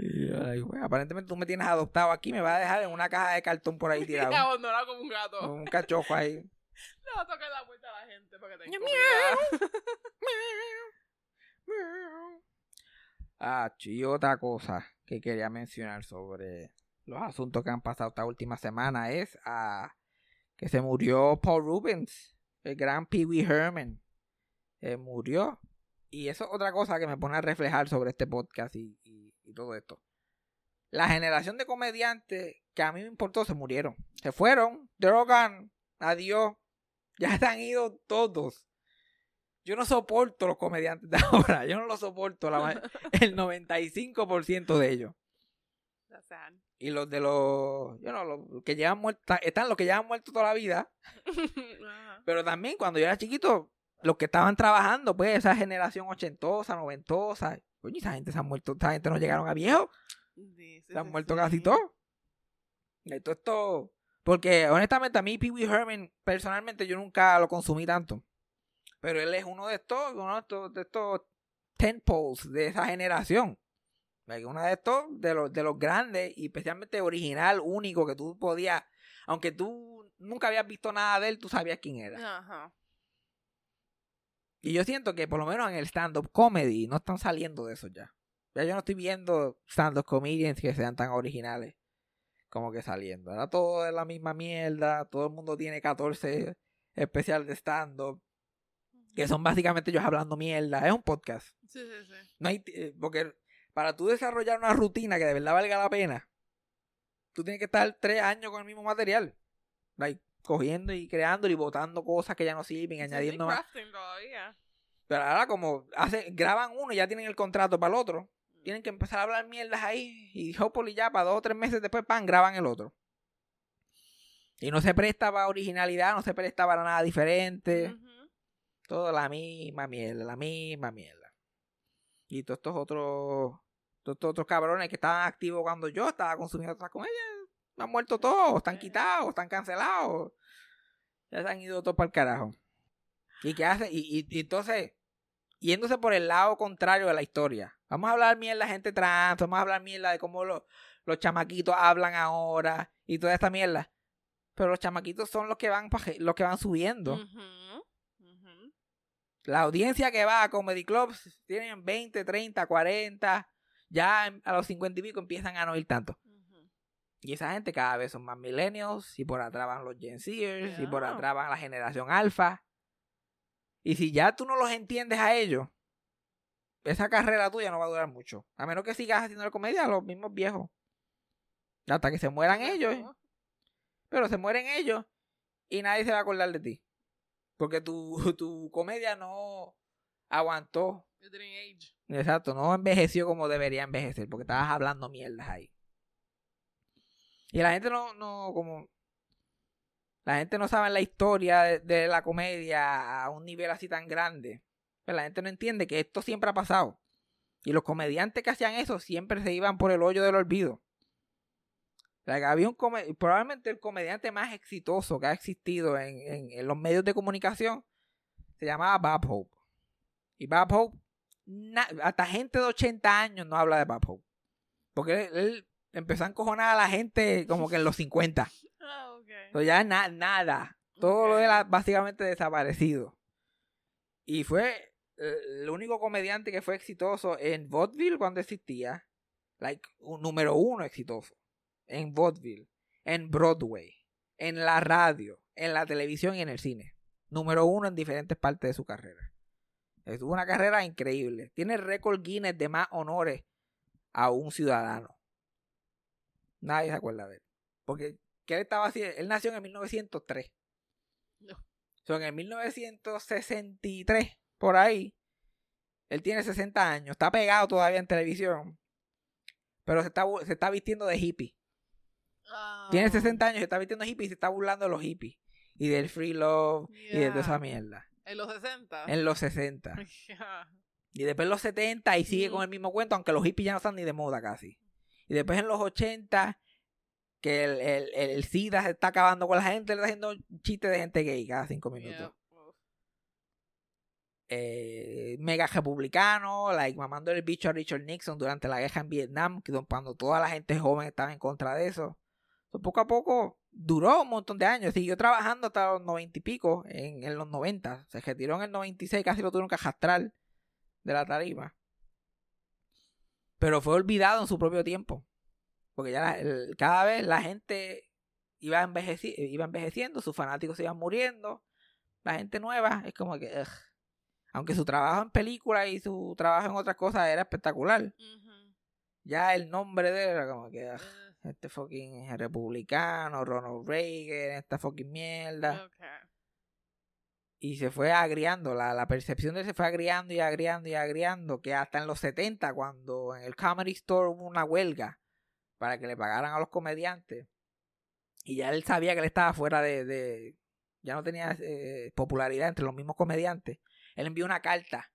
Y ay, güey, aparentemente tú me tienes adoptado aquí, me vas a dejar en una caja de cartón por ahí tirado. abandonado como un gato. con un cachojo ahí. A tocar la puerta a la gente para que te. Ah, y otra cosa que quería mencionar sobre los asuntos que han pasado esta última semana es ah, que se murió Paul Rubens, el gran Pee Wee Herman. Eh, murió. Y eso es otra cosa que me pone a reflejar sobre este podcast y, y- y todo esto. La generación de comediantes que a mí me importó se murieron. Se fueron, drogan, adiós. Ya se han ido todos. Yo no soporto los comediantes de ahora. Yo no los soporto. La, el 95% de ellos. Y los de los. Yo no, los que llevan muertos. Están los que llevan muertos toda la vida. Pero también cuando yo era chiquito, los que estaban trabajando, pues, esa generación ochentosa, noventosa. Coño, esa gente se han muerto. Esa gente no llegaron a viejo. Sí, Se han muerto sí. casi todos. Todo esto. Porque honestamente a mí Pee Wee Herman, personalmente yo nunca lo consumí tanto. Pero él es uno de estos, uno de estos, de estos tentpoles de esa generación. Uno de estos, de los, de los grandes, y especialmente original, único, que tú podías, aunque tú nunca habías visto nada de él, tú sabías quién era. Ajá. Y yo siento que por lo menos en el stand-up comedy no están saliendo de eso ya. Ya yo no estoy viendo stand-up comedians que sean tan originales como que saliendo. Ahora todo es la misma mierda. Todo el mundo tiene 14 especiales de stand-up. Que son básicamente ellos hablando mierda. Es un podcast. Sí, sí, sí. No hay, eh, porque para tú desarrollar una rutina que de verdad valga la pena, tú tienes que estar tres años con el mismo material. Like, cogiendo y creando y botando cosas que ya no sirven, añadiendo más. todavía. Pero ahora como hacen, graban uno y ya tienen el contrato para el otro, tienen que empezar a hablar mierdas ahí y hopefully ya para dos o tres meses después, pan, graban el otro. Y no se presta para originalidad, no se presta para nada diferente. Todo la misma mierda, la misma mierda. Y todos estos otros, todos estos otros cabrones que estaban activos cuando yo estaba consumiendo estas comedias, han muerto todos, están quitados, están cancelados. Ya se han ido todos para el carajo. ¿Y qué hace? Y, y, y entonces, yéndose por el lado contrario de la historia. Vamos a hablar mierda de gente trans, vamos a hablar mierda de cómo lo- los chamaquitos hablan ahora y toda esta mierda. Pero los chamaquitos son los que van los que van subiendo. La audiencia que va a comedy clubs tienen 20, 30, 40. Ya a los 50 y pico empiezan a no ir tanto. Y esa gente cada vez son más millennials. Y por atrás van los Gen Zers. Y por atrás van la generación alfa. Y si ya tú no los entiendes a ellos, esa carrera tuya no va a durar mucho. A menos que sigas haciendo la comedia a los mismos viejos. Hasta que se mueran ellos. Pero se mueren ellos. Y nadie se va a acordar de ti. Porque tu, tu comedia no aguantó. Exacto, no envejeció como debería envejecer, porque estabas hablando mierdas ahí. Y la gente no, no, como. La gente no sabe la historia de, la comedia a un nivel así tan grande. Pero la gente no entiende que esto siempre ha pasado. Y los comediantes que hacían eso siempre se iban por el hoyo del olvido. O sea, que había un probablemente el comediante más exitoso que ha existido en, en- los medios de comunicación se llamaba Bob Hope. Y Bob Hope hasta gente de 80 años no habla de Bob Hope. Porque él empezó a encojonar a la gente como que en los 50. Ah, ok. Entonces ya na- nada. Todo lo de él básicamente desaparecido. Y fue eh, el único comediante que fue exitoso en vaudeville cuando existía. Like, un número uno exitoso. En vaudeville. En Broadway. En la radio. en la televisión y en el cine. Número uno en diferentes partes de su carrera. Tuvo una carrera increíble. Tiene récord Guinness de más honores a un ciudadano. Nadie se acuerda de él. Porque, ¿qué él estaba haciendo? Él nació en el 1903. No. So, en el 1963, por ahí, él tiene 60 años. Está pegado todavía en televisión. Pero se está, se está vistiendo de hippie. Ah, Tiene 60 años, se está vistiendo hippie y se está burlando de los hippies. Y del free love y de toda esa mierda. En los 60. En los 60. Ya. Y después en los 70 y sigue Ujú. con el mismo cuento, aunque los hippies ya no están ni de moda casi. Y después en los 80, que el, el, el, SIDA se está acabando con la gente, le está haciendo chistes de gente gay cada cinco minutos. Yeah. Eh, mega republicano, like, mamando el bicho a Richard Nixon durante la guerra en Vietnam, que cuando toda la gente joven estaba en contra de eso. So, poco a poco duró un montón de años, siguió trabajando hasta los noventa y pico, en, en los 90. Se retiró en el 96, casi lo tuvieron que arrastrar de la tarima. Pero fue olvidado en su propio tiempo. Porque ya la- el- cada vez la gente iba, envejeci- iba envejeciendo, sus fanáticos se iban muriendo. La gente nueva es como que... ugh. Aunque su trabajo en películas y su trabajo en otras cosas era espectacular. Ya el nombre de él era como que... ugh, este fucking republicano, Ronald Reagan, esta fucking mierda. Y se fue agriando, la, la percepción de él se fue agriando y agriando y agriando, que hasta en los 70, cuando en el Comedy Store hubo una huelga para que le pagaran a los comediantes, y ya él sabía que él estaba fuera de... de- ya no tenía eh, popularidad entre los mismos comediantes, él envió una carta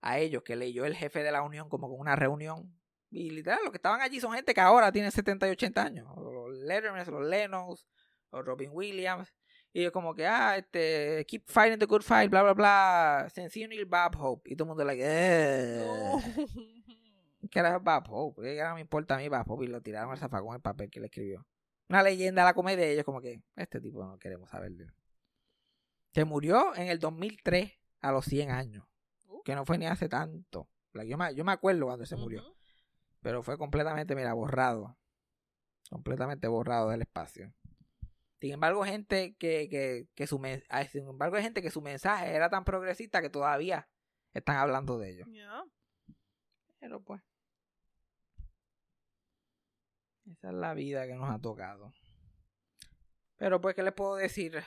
a ellos que leyó el jefe de la unión como con una reunión. Y literal, los que estaban allí son gente que ahora tiene 70 y 80 años. Los Letterman, los Lennons, los Robin Williams. Y yo como que, ah, este, keep fighting the good fight, bla, bla, bla. Sincerely, Bob Hope. Y todo el mundo like, eh. No. ¿Qué era Bob Hope? ¿Qué era me importa a mí Bob Hope? Y lo tiraron al zafacón el papel que le escribió. Una leyenda de la comedia y ellos como que, este tipo no queremos saber de él. Se murió en el 2003 a los 100 años. Uh. Que no fue ni hace tanto. Like, yo, me, yo me acuerdo cuando se murió. Pero fue completamente, mira, borrado. Completamente borrado del espacio. Sin embargo, gente que, que, que su sin embargo, hay gente que su mensaje era tan progresista que todavía están hablando de ello. Pero pues. Esa es la vida que nos ha tocado. Pero pues, ¿qué les puedo decir?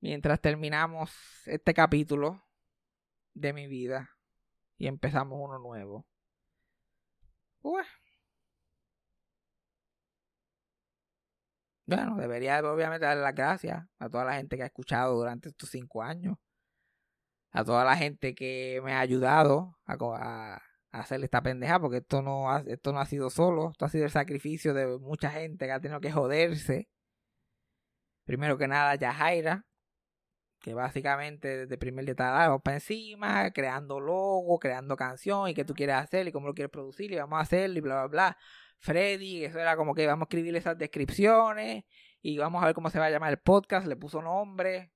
Mientras terminamos este capítulo de mi vida y empezamos uno nuevo. Pues. Bueno, debería obviamente dar las gracias a toda la gente que ha escuchado durante estos cinco años a toda la gente que me ha ayudado a, a- hacer esta pendeja, porque esto no, ha, esto no ha sido solo, esto ha sido el sacrificio de mucha gente que ha tenido que joderse. Primero que nada, Yajaira, que básicamente desde el primer está dado para encima, creando logo, creando canción y qué tú quieres hacer y cómo lo quieres producir y vamos a hacerlo y bla, bla, bla. Freddy, eso era como que vamos a escribir esas descripciones y vamos a ver cómo se va a llamar el podcast, le puso nombre,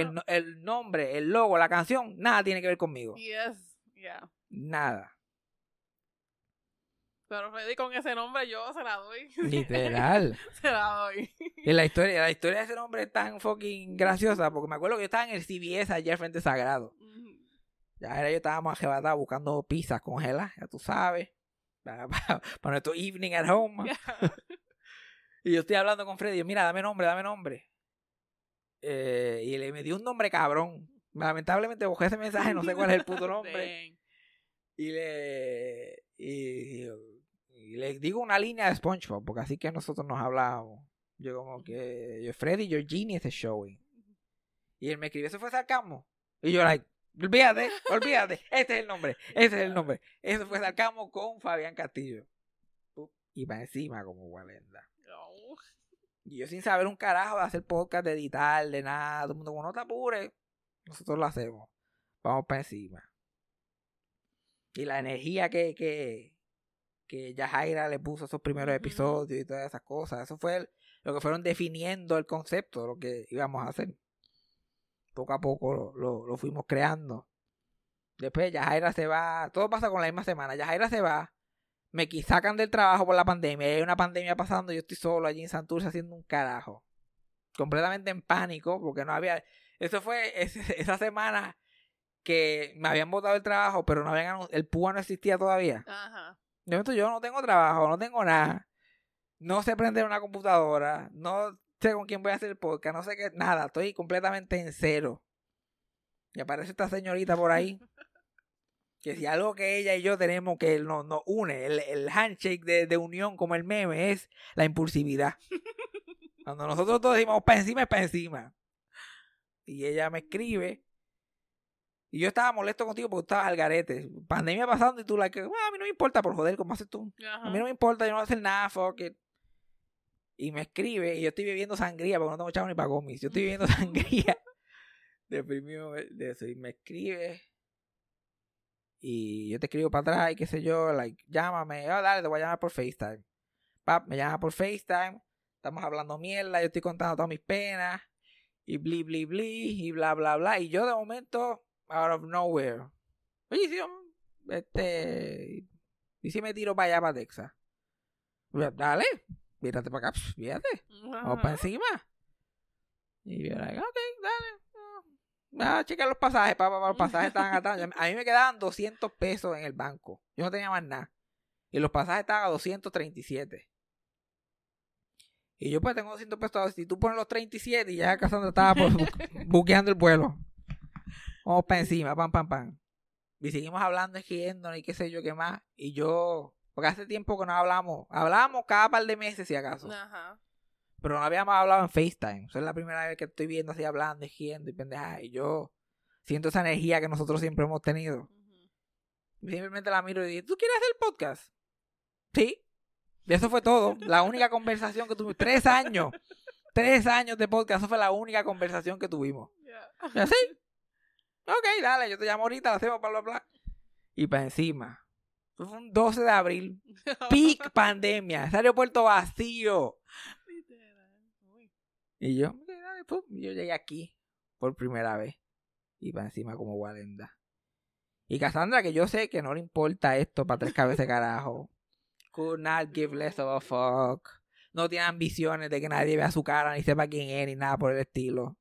el, no- el nombre, el logo, la canción, nada tiene que ver conmigo. Yes. Yeah. Nada. Pero Freddy con ese nombre yo se la doy. Literal. se la doy. Y la historia, la historia de ese nombre es tan fucking graciosa, porque me acuerdo que yo estaba en el CBS ayer frente Sagrado. Ya era yo estábamos arrebatados buscando pizzas congeladas, ya tú sabes. Para, para- para nuestro evening at home. Y yo estoy hablando con Freddy, mira, dame nombre, dame nombre. Eh, y le me dio un nombre cabrón. Lamentablemente busqué ese mensaje, no sé cuál es el puto nombre. Y le y, y le digo una línea de SpongeBob porque así que nosotros nos hablábamos yo como que yo Freddy you're genius at showing y él me escribió eso fue sarcasmo y yo like olvídate olvídate este es el nombre ese es el nombre eso fue sarcasmo con Fabián Castillo y para encima como Walenda No. y yo sin saber un carajo de hacer podcast de editar de nada todo el mundo como no te apures nosotros lo hacemos vamos para encima y la energía que, que, que Yajaira le puso a esos primeros episodios y todas esas cosas. Eso fue el- lo que fueron definiendo el concepto de lo que íbamos a hacer. Poco a poco lo, lo, lo fuimos creando. Después Yajaira se va, todo pasa con la misma semana. Yajaira se va, me sacan del trabajo por la pandemia, hay una pandemia pasando, yo estoy solo allí en Santurce haciendo un carajo. completamente en pánico porque no había... Eso fue ese- esa semana que me habían botado el trabajo, pero no habían, el PUA no existía todavía. Ajá. De momento yo no tengo trabajo, no tengo nada. No sé prender una computadora, no sé con quién voy a hacer el podcast, no sé qué, nada, estoy completamente en cero. Y aparece esta señorita por ahí. Que si algo que ella y yo tenemos que nos, nos une, el, el handshake de, de unión como el meme, es la impulsividad. Cuando nosotros todos decimos para encima, es para encima. Y ella me escribe. Y yo estaba molesto contigo porque estabas al garete. Pandemia pasando y tú, like, "Ah, a mí no me importa por joder, ¿cómo haces tú? Ajá. A mí no me importa, yo no voy a hacer nada, fuck it. Y me escribe, y yo estoy bebiendo sangría, porque no tengo chavo ni para gomis. Yo estoy bebiendo sangría. Deprimido de eso. Y me escribe. Y yo te escribo para atrás, y qué sé yo, like, llámame. Oh, dale, te voy a llamar por FaceTime. Pap, me llama por FaceTime. Estamos hablando mierda, yo estoy contando todas mis penas. Y bli, bli, bli, y bla, bla, bla. Y yo de momento, out of nowhere. Oye, sí, um, este. ¿Y si me tiro para allá, para Texas? Pues, Dale, mírate para acá, pss, fíjate. Vamos para encima. Y yo, like, ok, dale. Ah, checar los pasajes, papá, los pasajes estaban atados. A mí me quedaban 200 pesos en el banco. Yo no tenía más nada. Y los pasajes estaban a 237. Y yo pues tengo 200 pesos. Si tú pones los 37 y ya Cassandra estaba pues, bu- buqueando el vuelo. Vamos para encima, pam, pam, pam. Y seguimos hablando, escribiendo y qué sé yo qué más. Y yo, porque hace tiempo que no hablamos. Hablamos cada par de meses si acaso. Ajá. Pero no habíamos hablado en FaceTime. Esa es la primera vez que estoy viendo así hablando, escribiendo y pendeja. Y yo siento esa energía que nosotros siempre hemos tenido. Simplemente la miro y dije, ¿tú quieres hacer podcast? Sí. Y eso fue todo. La única conversación que tuvimos. Tres años. Tres años de podcast. Eso fue la única conversación que tuvimos. Y así. Ok, dale, yo te llamo ahorita, lo hacemos, bla, bla, bla. Y para encima. Fue un 12 de abril. Peak pandemia. Ese aeropuerto vacío. Y yo, yo llegué aquí por primera vez. Y para encima como Walenda. Y Cassandra, que yo sé que no le importa esto para tres cabezas de carajo. Could not give less of a fuck. No tiene ambiciones de que nadie vea su cara, ni sepa quién es, ni nada por el estilo.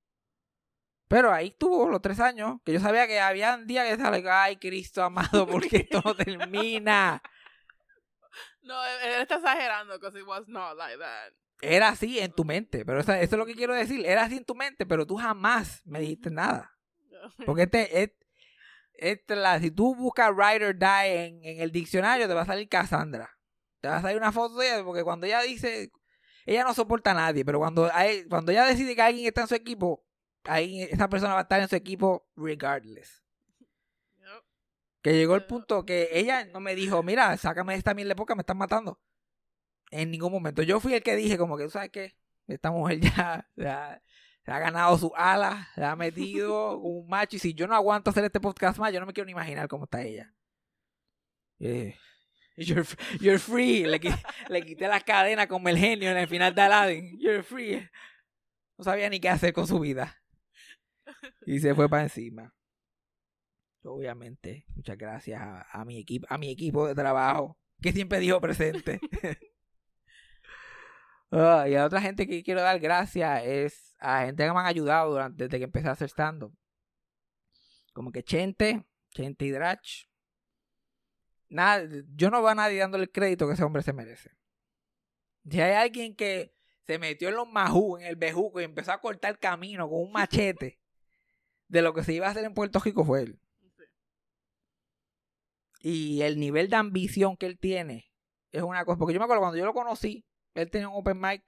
Pero ahí estuvo los tres años, que yo sabía que había un día que like, ay, Cristo amado, porque esto no termina. No, él, él está exagerando because it was not like that. Era así en tu mente, pero eso, eso es lo que quiero decir. Era así en tu mente, pero tú jamás me dijiste nada. Porque este, es- este la, si tú buscas Ride or Die en, en el diccionario, te va a salir Cassandra. Te va a salir una foto de ella, porque cuando ella dice, ella no soporta a nadie, pero cuando, hay, cuando ella decide que alguien está en su equipo, ahí esa persona va a estar en su equipo regardless. Yep. Que llegó el punto que ella no me dijo, mira, sácame esta mil de poca, me están matando. En ningún momento. Yo fui el que dije, como que, ¿tú sabes qué? Esta mujer ya, ya se ha ganado sus alas, se ha metido un macho. Y si yo no aguanto hacer este podcast más, yo no me quiero ni imaginar cómo está ella. Eh, you're, you're free. Le, le quité las cadenas como el genio en el final de Aladdin. You're free. No sabía ni qué hacer con su vida. Y se fue para encima. Obviamente, muchas gracias a, a mi equipo, a mi equipo de trabajo, que siempre dijo presente. Ah, y a otra gente que quiero dar gracias es a gente que me han ayudado durante, desde que empecé a hacer stand-up. Como que Chente, Chente y Drach. Nada, yo no veo a nadie dándole el crédito que ese hombre se merece. Si hay alguien que se metió en los majú, en el bejuco y empezó a cortar camino con un machete de lo que se iba a hacer en Puerto Rico fue él. Y el nivel de ambición que él tiene es una cosa. Porque yo me acuerdo cuando yo lo conocí, él tenía un open mic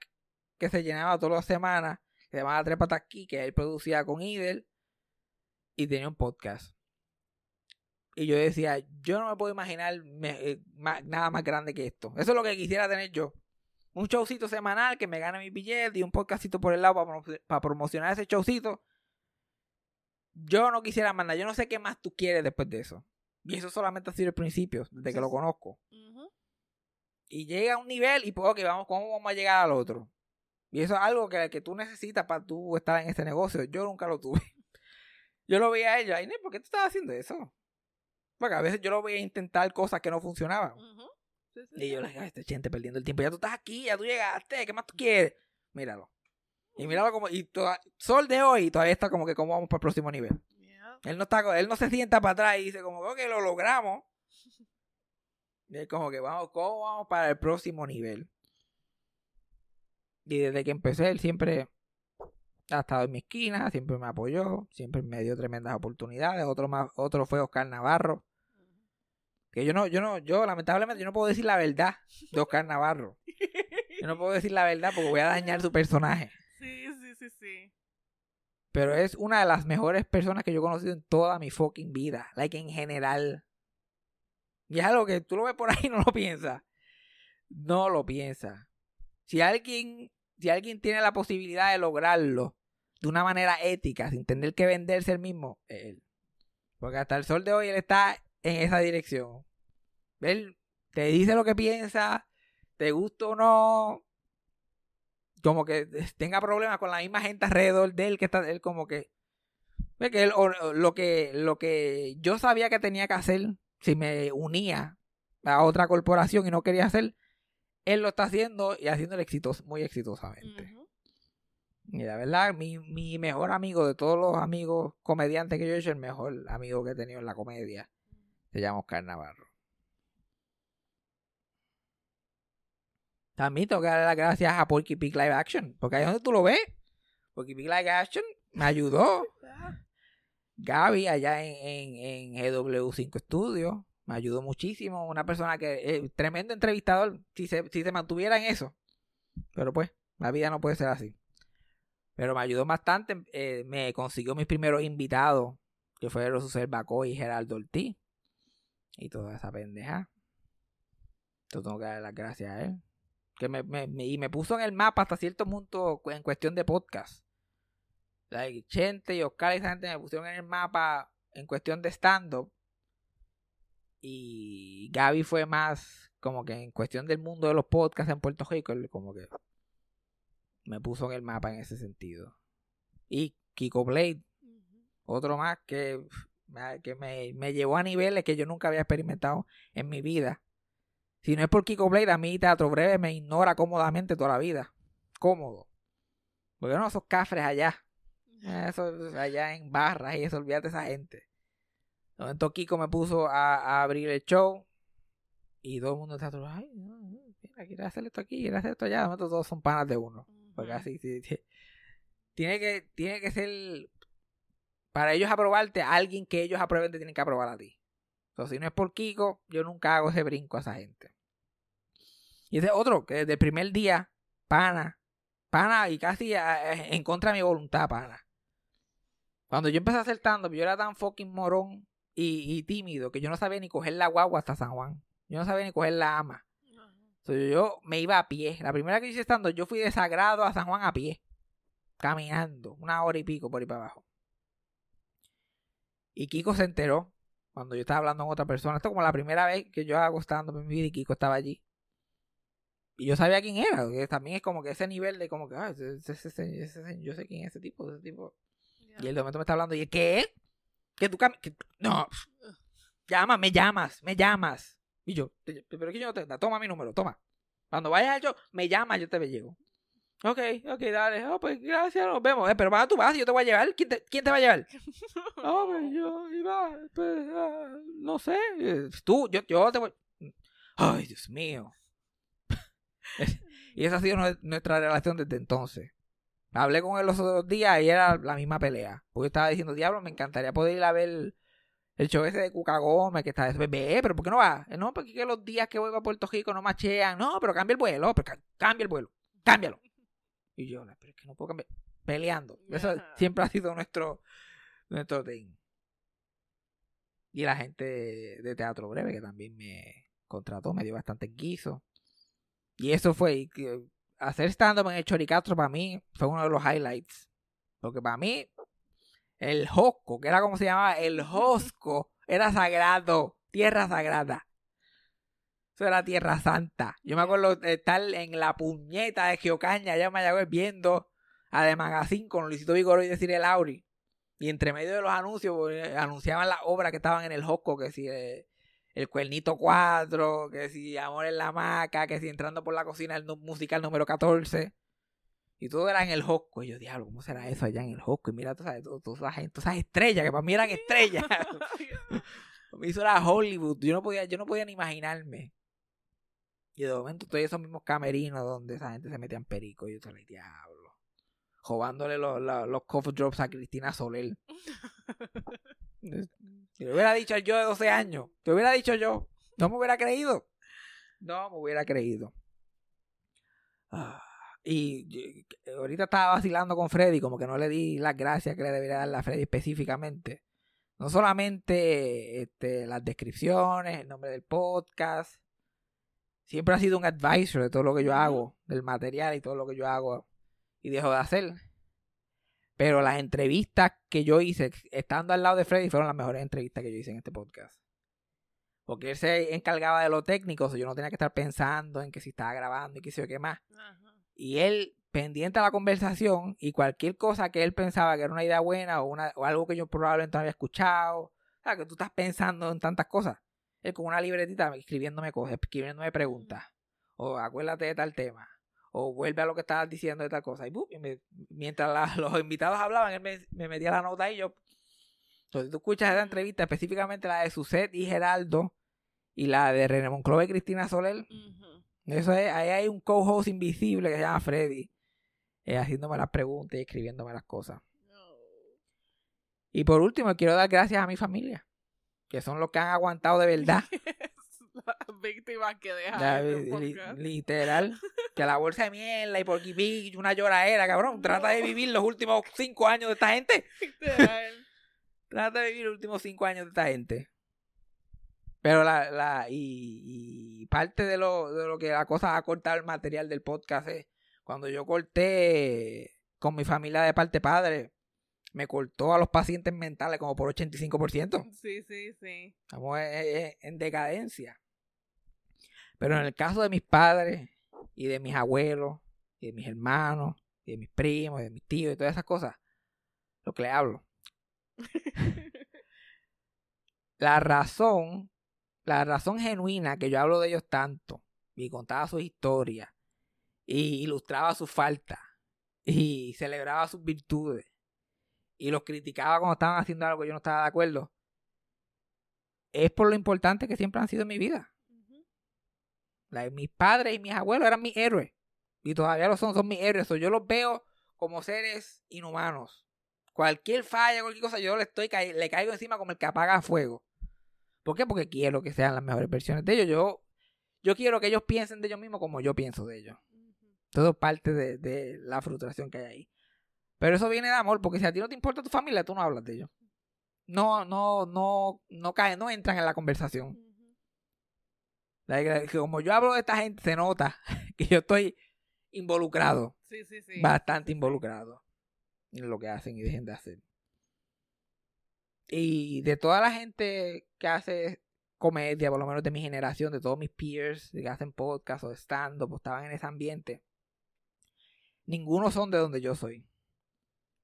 que se llenaba todas las semanas, que se llamaba Tres Patas Aquí, que él producía con Idel, y tenía un podcast. Y yo decía, yo no me puedo imaginar me- eh, nada más grande que esto. Eso es lo que quisiera tener yo. Un showcito semanal que me gane mi billete y un podcastito por el lado para promocionar ese showcito. Yo no quisiera más nada. Yo no sé qué más tú quieres después de eso. Y eso solamente ha sido el principio, desde que lo conozco. Y llega a un nivel y pues, ok, vamos, ¿cómo vamos a llegar al otro? Y eso es algo que, que tú necesitas para tú estar en este negocio. Yo nunca lo tuve. Yo lo veía a ella, Inés, ¿por qué tú estás haciendo eso? Porque a veces yo lo veía intentar cosas que no funcionaban. Ujú. Sí, sí, Y yo le dije, "Ay, este gente perdiendo el tiempo. Ya tú estás aquí, ya tú llegaste, ¿qué más tú quieres? Míralo. Y míralo como, y toda- Sol de hoy todavía está como que cómo vamos para el próximo nivel. Yeah. Él no está, él no se sienta para atrás y dice como, ok, lo logramos. Y es como que vamos, ¿cómo vamos para el próximo nivel? Y desde que empecé, él siempre ha estado en mi esquina, siempre me apoyó, siempre me dio tremendas oportunidades. Otro más, otro fue Oscar Navarro. Que yo no, yo no, yo lamentablemente yo no puedo decir la verdad de Oscar Navarro. Yo no puedo decir la verdad porque voy a dañar su personaje. Sí, sí, sí, sí. Pero es una de las mejores personas que yo he conocido en toda mi fucking vida. Like en general. Y es algo que tú lo ves por ahí y no lo piensas. No lo piensas. Si alguien, si alguien tiene la posibilidad de lograrlo de una manera ética, sin tener que venderse el mismo, él. Porque hasta el sol de hoy él está en esa dirección. Él te dice lo que piensa, te gusta o no, como que tenga problemas con la misma gente alrededor de él que está él como que él o- lo que lo que yo sabía que tenía que hacer si me unía a otra corporación y no quería hacer él lo está haciendo y haciéndolo exitoso, muy exitosamente Ujú. y la verdad mi, mi mejor amigo de todos los amigos comediantes que yo he hecho el mejor amigo que he tenido en la comedia se llama Oscar Navarro También tengo que darle las gracias a Porky Pig Live Action. Porque ahí es donde tú lo ves. Porky Pig Live Action me ayudó. Gaby allá en, en, en GW5 Studios me ayudó muchísimo. Una persona que es tremendo entrevistador. Si se, si se mantuviera en eso. Pero pues, la vida no puede ser así. Pero me ayudó bastante. eh, me consiguió mis primeros invitados. Que fueron Susel Bacó y Geraldo Ortiz. Y toda esa pendeja. Yo tengo que darle las gracias a él que me, me- me- y me puso en el mapa hasta cierto punto en cuestión de podcast. Like, Chente y Oscar y esa gente me pusieron en el mapa en cuestión de stand-up. Y Gaby fue más como que en cuestión del mundo de los podcasts en Puerto Rico, como que me puso en el mapa en ese sentido. Y Kiko Blade, otro más que, que me, me llevó a niveles que yo nunca había experimentado en mi vida. Si no es por Kiko Blade, a mí Teatro Breve me ignora cómodamente toda la vida. Cómodo. Porque no, esos cafres allá. Eso allá en barras y eso, olvídate esa gente. De momento Kiko me puso a, abrir el show y todo el mundo está todo, ay, no, mira, quiere hacer esto aquí, quiere hacer esto allá. De todos son panas de uno. Porque así, sí, sí. Tiene que, tiene que ser, para ellos aprobarte, alguien que ellos aprueben te tienen que aprobar a ti. Entonces, si no es por Kiko, yo nunca hago ese brinco a esa gente. Y ese otro, que desde el primer día, pana, pana y casi en contra de mi voluntad, pana. Cuando yo empecé a hacer stand-up, yo era tan fucking morón y, tímido que yo no sabía ni coger la guagua hasta San Juan. Yo no sabía ni coger la ama. Yo me iba a pie. La primera que hice stand-up, yo fui de Sagrado a San Juan a pie. Caminando. Una hora y pico por ahí para abajo. Y Kiko se enteró cuando yo estaba hablando con otra persona. Esto como la primera vez que yo hago stand-up en mi vida y Kiko estaba allí. Y yo sabía quién era. que también es como que ese nivel de como que, ah, ese- ese- ese- ese- ese- yo sé quién es ese tipo, ese tipo. Y él de momento me está hablando y ¿qué? ¿Que tú que- No. Llama, me llamas, me llamas. Y yo, pero que yo no te... Toma mi número, toma. Cuando vayas al show, me llamas, yo te llego. Ok, ok, dale. Oh, pues gracias, nos vemos. Eh, pero para tú vas, yo te voy a llevar. ¿Quién te, quién te va a llevar? No, pues yo iba, pues, ah, no sé. eh, Tú, yo, yo te voy. Ay, Dios mío. y esa ha sido nue- nuestra relación desde entonces. Hablé con él los otros días y era la misma pelea. Porque yo estaba diciendo, diablo, me encantaría poder ir a ver el show ese de Cuca Gómez que está de ve, pero ¿por qué no va? "Eh, No, porque que los días que voy a Puerto Rico no machean. No, pero cambia el vuelo, pero ca- cambia el vuelo, cámbialo. Y yo, "No, pero es que no puedo cambiar. Peleando. Eso siempre ha sido nuestro, nuestro thing. Y la gente de Teatro Breve que también me contrató, me dio bastante guiso. Y eso fue, hacer stand-up en el Choricastro para mí fue uno de los highlights. Porque para mí, el Josco, que era como se llamaba, el Josco, era sagrado, tierra sagrada. Eso era tierra santa. Yo me acuerdo de estar en la puñeta de Geocaña, allá en Mayagüez, viendo a The Magazine con Luisito Vigoro y decir el Lauri. Y entre medio de los anuncios, pues, anunciaban las obras que estaban en el Josco, que si eh, el Cuernito 4, que si Amor en la Maca, que si entrando por la cocina el musical número 14. Y todo era en el Hosco. Y yo, diablo, ¿cómo será eso allá en el Hosco? Y mira, tú sabes, todo- todas esas, estrellas, que para mí eran estrellas. Mí eso era Hollywood. Yo no podía, yo no podía ni imaginarme. Y de momento estoy en esos mismos camerinos donde esa gente se metían perico. Y yo estoy, diablo. Robándole los, los, los cough drops a Cristina Soler. Si lo hubiera dicho yo de 12 años, te hubiera dicho yo, no me hubiera creído. No me hubiera creído. Ah, y y- ahorita estaba vacilando con Freddy, como que no le di las gracias que le debería darle a Freddy específicamente. No solamente este, las descripciones, el nombre del podcast. Siempre ha sido un advisor de todo lo que yo hago, del material y todo lo que yo hago y dejo de hacer. Pero las entrevistas que yo hice, estando al lado de Freddy, fueron las mejores entrevistas que yo hice en este podcast. Porque él se encargaba de lo técnico, o sea, yo no tenía que estar pensando en que si estaba grabando y qué sé yo qué más. Ajá. Y él, pendiente a la conversación y cualquier cosa que él pensaba que era una idea buena o, una, o algo que yo probablemente no había escuchado, o sea, que tú estás pensando en tantas cosas. Él con una libretita escribiéndome cosas, escribiéndome preguntas. O acuérdate de tal tema. O vuelve a lo que estabas diciendo de tal cosa. Y, ¡bup! y me- mientras la- los invitados hablaban, él me, me metía la nota y yo. Entonces, tú escuchas esa entrevista, específicamente la de Suset y Geraldo, y la de René Monclova y Cristina Soler, eso es, ahí hay un co-host invisible que se llama Freddy, eh, haciéndome las preguntas y escribiéndome las cosas. No. Y por último, quiero dar gracias a mi familia, que son los que han aguantado de verdad. Las víctimas que dejan li- podcast. literal. Que la bolsa de mierda y por Pig, una lloradera, cabrón. Trata de vivir los últimos cinco años de esta gente. Literal. Trata de vivir los últimos cinco años de esta gente. Pero la, la, y, y parte de lo, de lo que la cosa ha cortado el material del podcast es cuando yo corté con mi familia de parte padre, me cortó a los pacientes mentales como por 85%. Sí, sí, sí. Estamos en, en- en decadencia. Pero en el caso de mis padres y de mis abuelos y de mis hermanos y de mis primos y de mis tíos y todas esas cosas, lo que le hablo. la razón, la razón genuina que yo hablo de ellos tanto y contaba sus historias y ilustraba sus faltas y celebraba sus virtudes y los criticaba cuando estaban haciendo algo que yo no estaba de acuerdo, es por lo importante que siempre han sido en mi vida. Mis padres y mis abuelos eran mis héroes. Y todavía lo son, son mis héroes. So, yo los veo como seres inhumanos. Cualquier falla, cualquier cosa, yo le estoy le caigo encima como el que apaga fuego. ¿Por qué? Porque quiero que sean las mejores versiones de ellos. Yo, yo quiero que ellos piensen de ellos mismos como yo pienso de ellos. Todo parte de, de la frustración que hay ahí. Pero eso viene de amor, porque si a ti no te importa tu familia, tú no hablas de ellos. No, no, no, no caen, no entran en la conversación. Like, como yo hablo de esta gente, se nota que yo estoy involucrado, Sí, sí, sí. bastante involucrado en lo que hacen y dejen de hacer. Y de toda la gente que hace comedia, por lo menos de mi generación, de todos mis peers que hacen podcast o stand-up o estaban en ese ambiente, ninguno son de donde yo soy.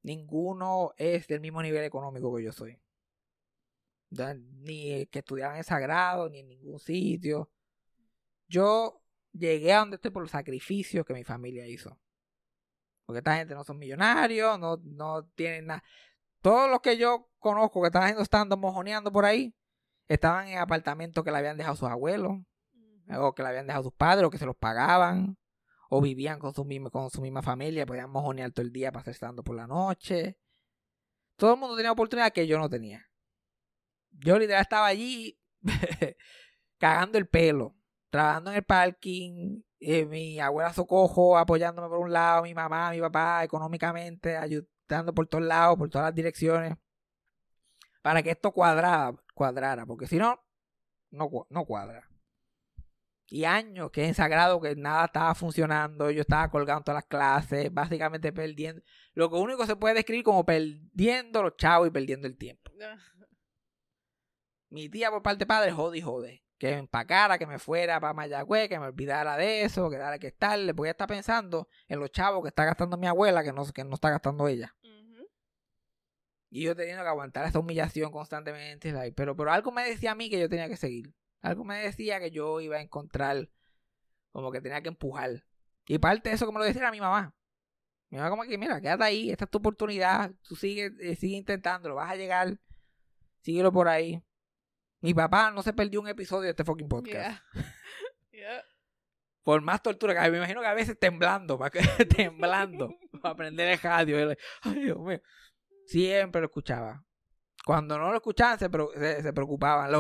Ninguno es del mismo nivel económico que yo soy. Ni que estudiaban en Sagrado, ni en ningún sitio. Yo llegué a donde estoy por los sacrificios que mi familia hizo. Porque esta gente no son millonarios, no, no tienen nada. Todos los que yo conozco que están haciendo estando mojoneando por ahí, estaban en apartamentos que le habían dejado sus abuelos, o que le habían dejado sus padres, o que se los pagaban, o vivían con su misma, con su misma familia, podían mojonear todo el día para hacer estando por la noche. Todo el mundo tenía oportunidad que yo no tenía. Yo literal estaba allí cagando el pelo, trabajando en el parking, eh, mi abuela Socojo apoyándome por un lado, mi mamá, mi papá económicamente, ayudando por todos lados, por todas las direcciones, para que esto cuadrara, cuadrara porque si no, no, no cuadra. Y años que en sagrado que nada estaba funcionando, yo estaba colgando todas las clases, básicamente perdiendo. Lo que único se puede describir como perdiendo los chavos y perdiendo el tiempo. Ah, Mi tía por parte de padre jode y jode. Que me empacara, que me fuera para Mayagüez, que me olvidara de eso, que dale que estarle, porque ella está pensando en los chavos que está gastando mi abuela, que no, que no está gastando ella. Y yo teniendo que aguantar esa humillación constantemente. pero, pero algo me decía a mí que yo tenía que seguir. Algo me decía que yo iba a encontrar como que tenía que empujar. Y parte de eso me lo decía era mi mamá. Mi mamá como que, mira, quédate ahí, esta es tu oportunidad, tú sigue, eh, sigue intentándolo, vas a llegar, síguelo por ahí. Mi papá no se perdió un episodio de este fucking podcast. Yeah. yeah. Por más tortura que hay, me imagino que a veces temblando, temblando, para aprender el radio. Ay, Dios mío. Siempre lo escuchaba. Cuando no lo escuchaban, se, se, se preocupaban.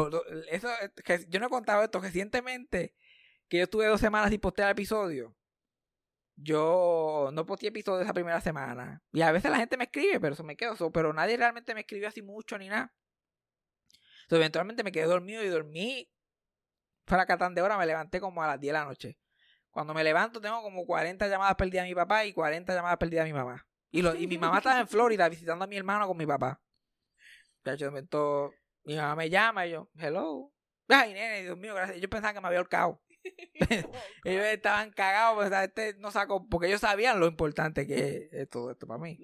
Eso, eh, yo no he contado esto recientemente, que yo estuve dos semanas sin postear episodio. Yo no posteé episodio esa primera semana. Y a veces la gente me escribe, pero eso me quedo. so- pero nadie realmente me escribió así mucho ni nada. So, eventualmente me quedé dormido y dormí. Para catán de hora me levanté como a las 10 de la noche. Cuando me levanto tengo como 40 llamadas perdidas a mi papá y 40 llamadas perdidas a mi mamá. Y, lo, y mi mamá estaba en Florida visitando a mi hermano con mi papá. Chacho, de momento, mi mamá me llama y yo, hello. Ay, nene, Dios mío, gracias. Ellos pensaban que me había ahorcado. Ellos estaban cagados ¿sabes? este no sacó, porque ellos sabían lo importante que es todo esto para mí.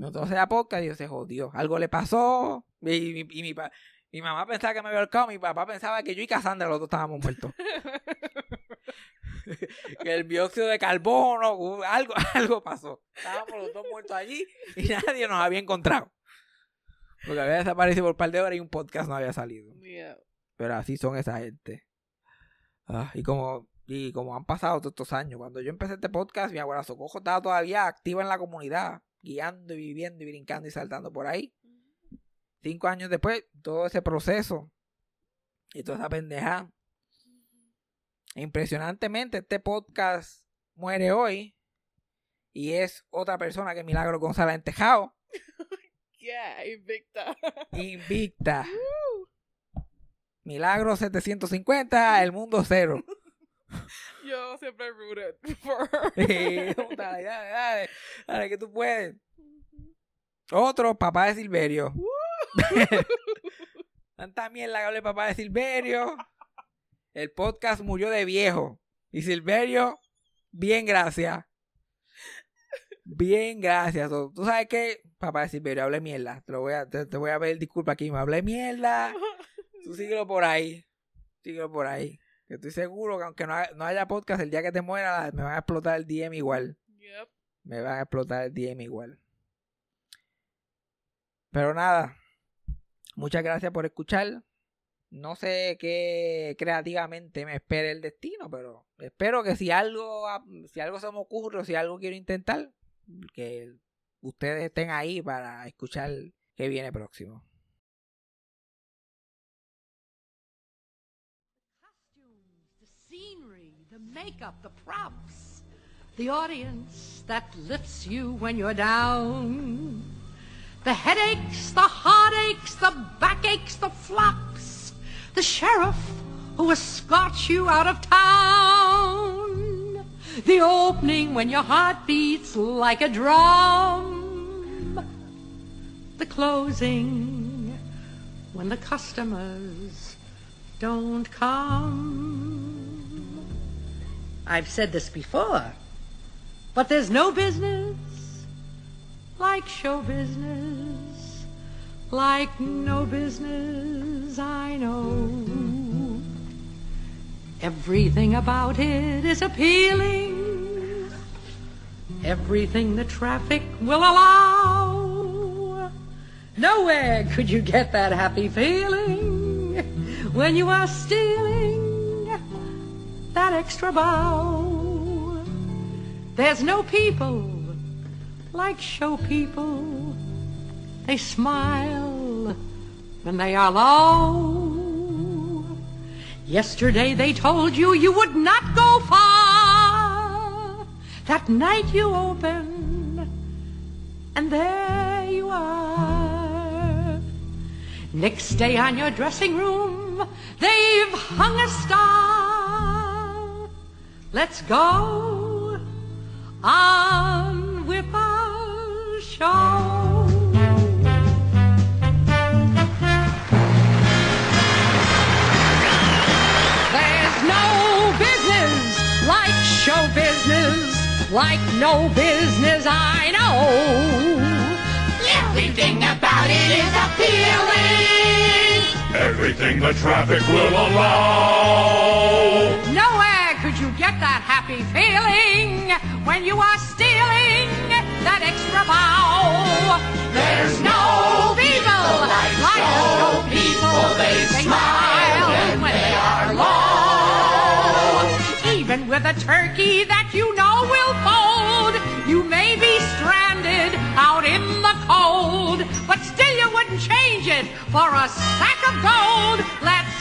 Entonces a podcast Dios se jodió. Algo le pasó. Y, mi- y mi, pa- mi mamá pensaba que me había ahorcado. Mi papá pensaba que yo y Cassandra los dos estábamos muertos. que el dióxido de carbono, algo, algo pasó. Estábamos los dos muertos allí y nadie nos había encontrado. Porque había desaparecido por un par de horas y un podcast no había salido. Yeah. Pero así son esa gente. Ah, y como y como han pasado todos estos años, cuando yo empecé este podcast, mi abuela Socojo estaba todavía activa en la comunidad, guiando y viviendo y brincando y saltando por ahí. Cinco años después, todo ese proceso y toda esa pendeja. Impresionantemente, este podcast muere hoy y es otra persona que Milagro González en Tejado, Yeah, invicta. invicta. Milagro 750, el mundo cero. Yo siempre rooted for Sí, dale, dale, dale, dale, que tú puedes. Otro, papá de Silverio. Tanta mierda que hable el papá de Silverio. El podcast murió de viejo. Y Silverio, bien gracias. Bien gracias. Tú sabes que, papá de Silverio, hablé mierda. Te, lo voy a, te, te voy a pedir disculpa aquí. Me hablé mierda. Tú síguelo por ahí. Síguelo por ahí. Que estoy seguro que aunque no, ha- no haya podcast, el día que te muera, me van a explotar el DM igual. Yep. Me van a explotar el DM igual. Pero nada. Muchas gracias por escuchar. No sé qué creativamente me espere el destino, pero espero que si algo, si algo se me ocurre o si algo quiero intentar, que ustedes estén ahí para escuchar qué viene próximo. makeup, the props, the audience that lifts you when you're down, the headaches, the heartaches, the backaches, the flops, the sheriff who escorts you out of town, the opening when your heart beats like a drum, the closing when the customers don't come. I've said this before, but there's no business like show business, like no business I know. Everything about it is appealing, everything the traffic will allow. Nowhere could you get that happy feeling when you are stealing that extra bow. There's no people like show people. They smile when they are low. Yesterday they told you you would not go far. That night you open, and there you are. Next day on your dressing room, they've hung a star. Let's go on our show. like no business I know. Everything about it is appealing. Everything the traffic will allow. Nowhere could you get that happy feeling when you are stealing that extra bow. There's no people like show people. They smile when they are low. Even with a turkey that you know change it for a sack of gold. Let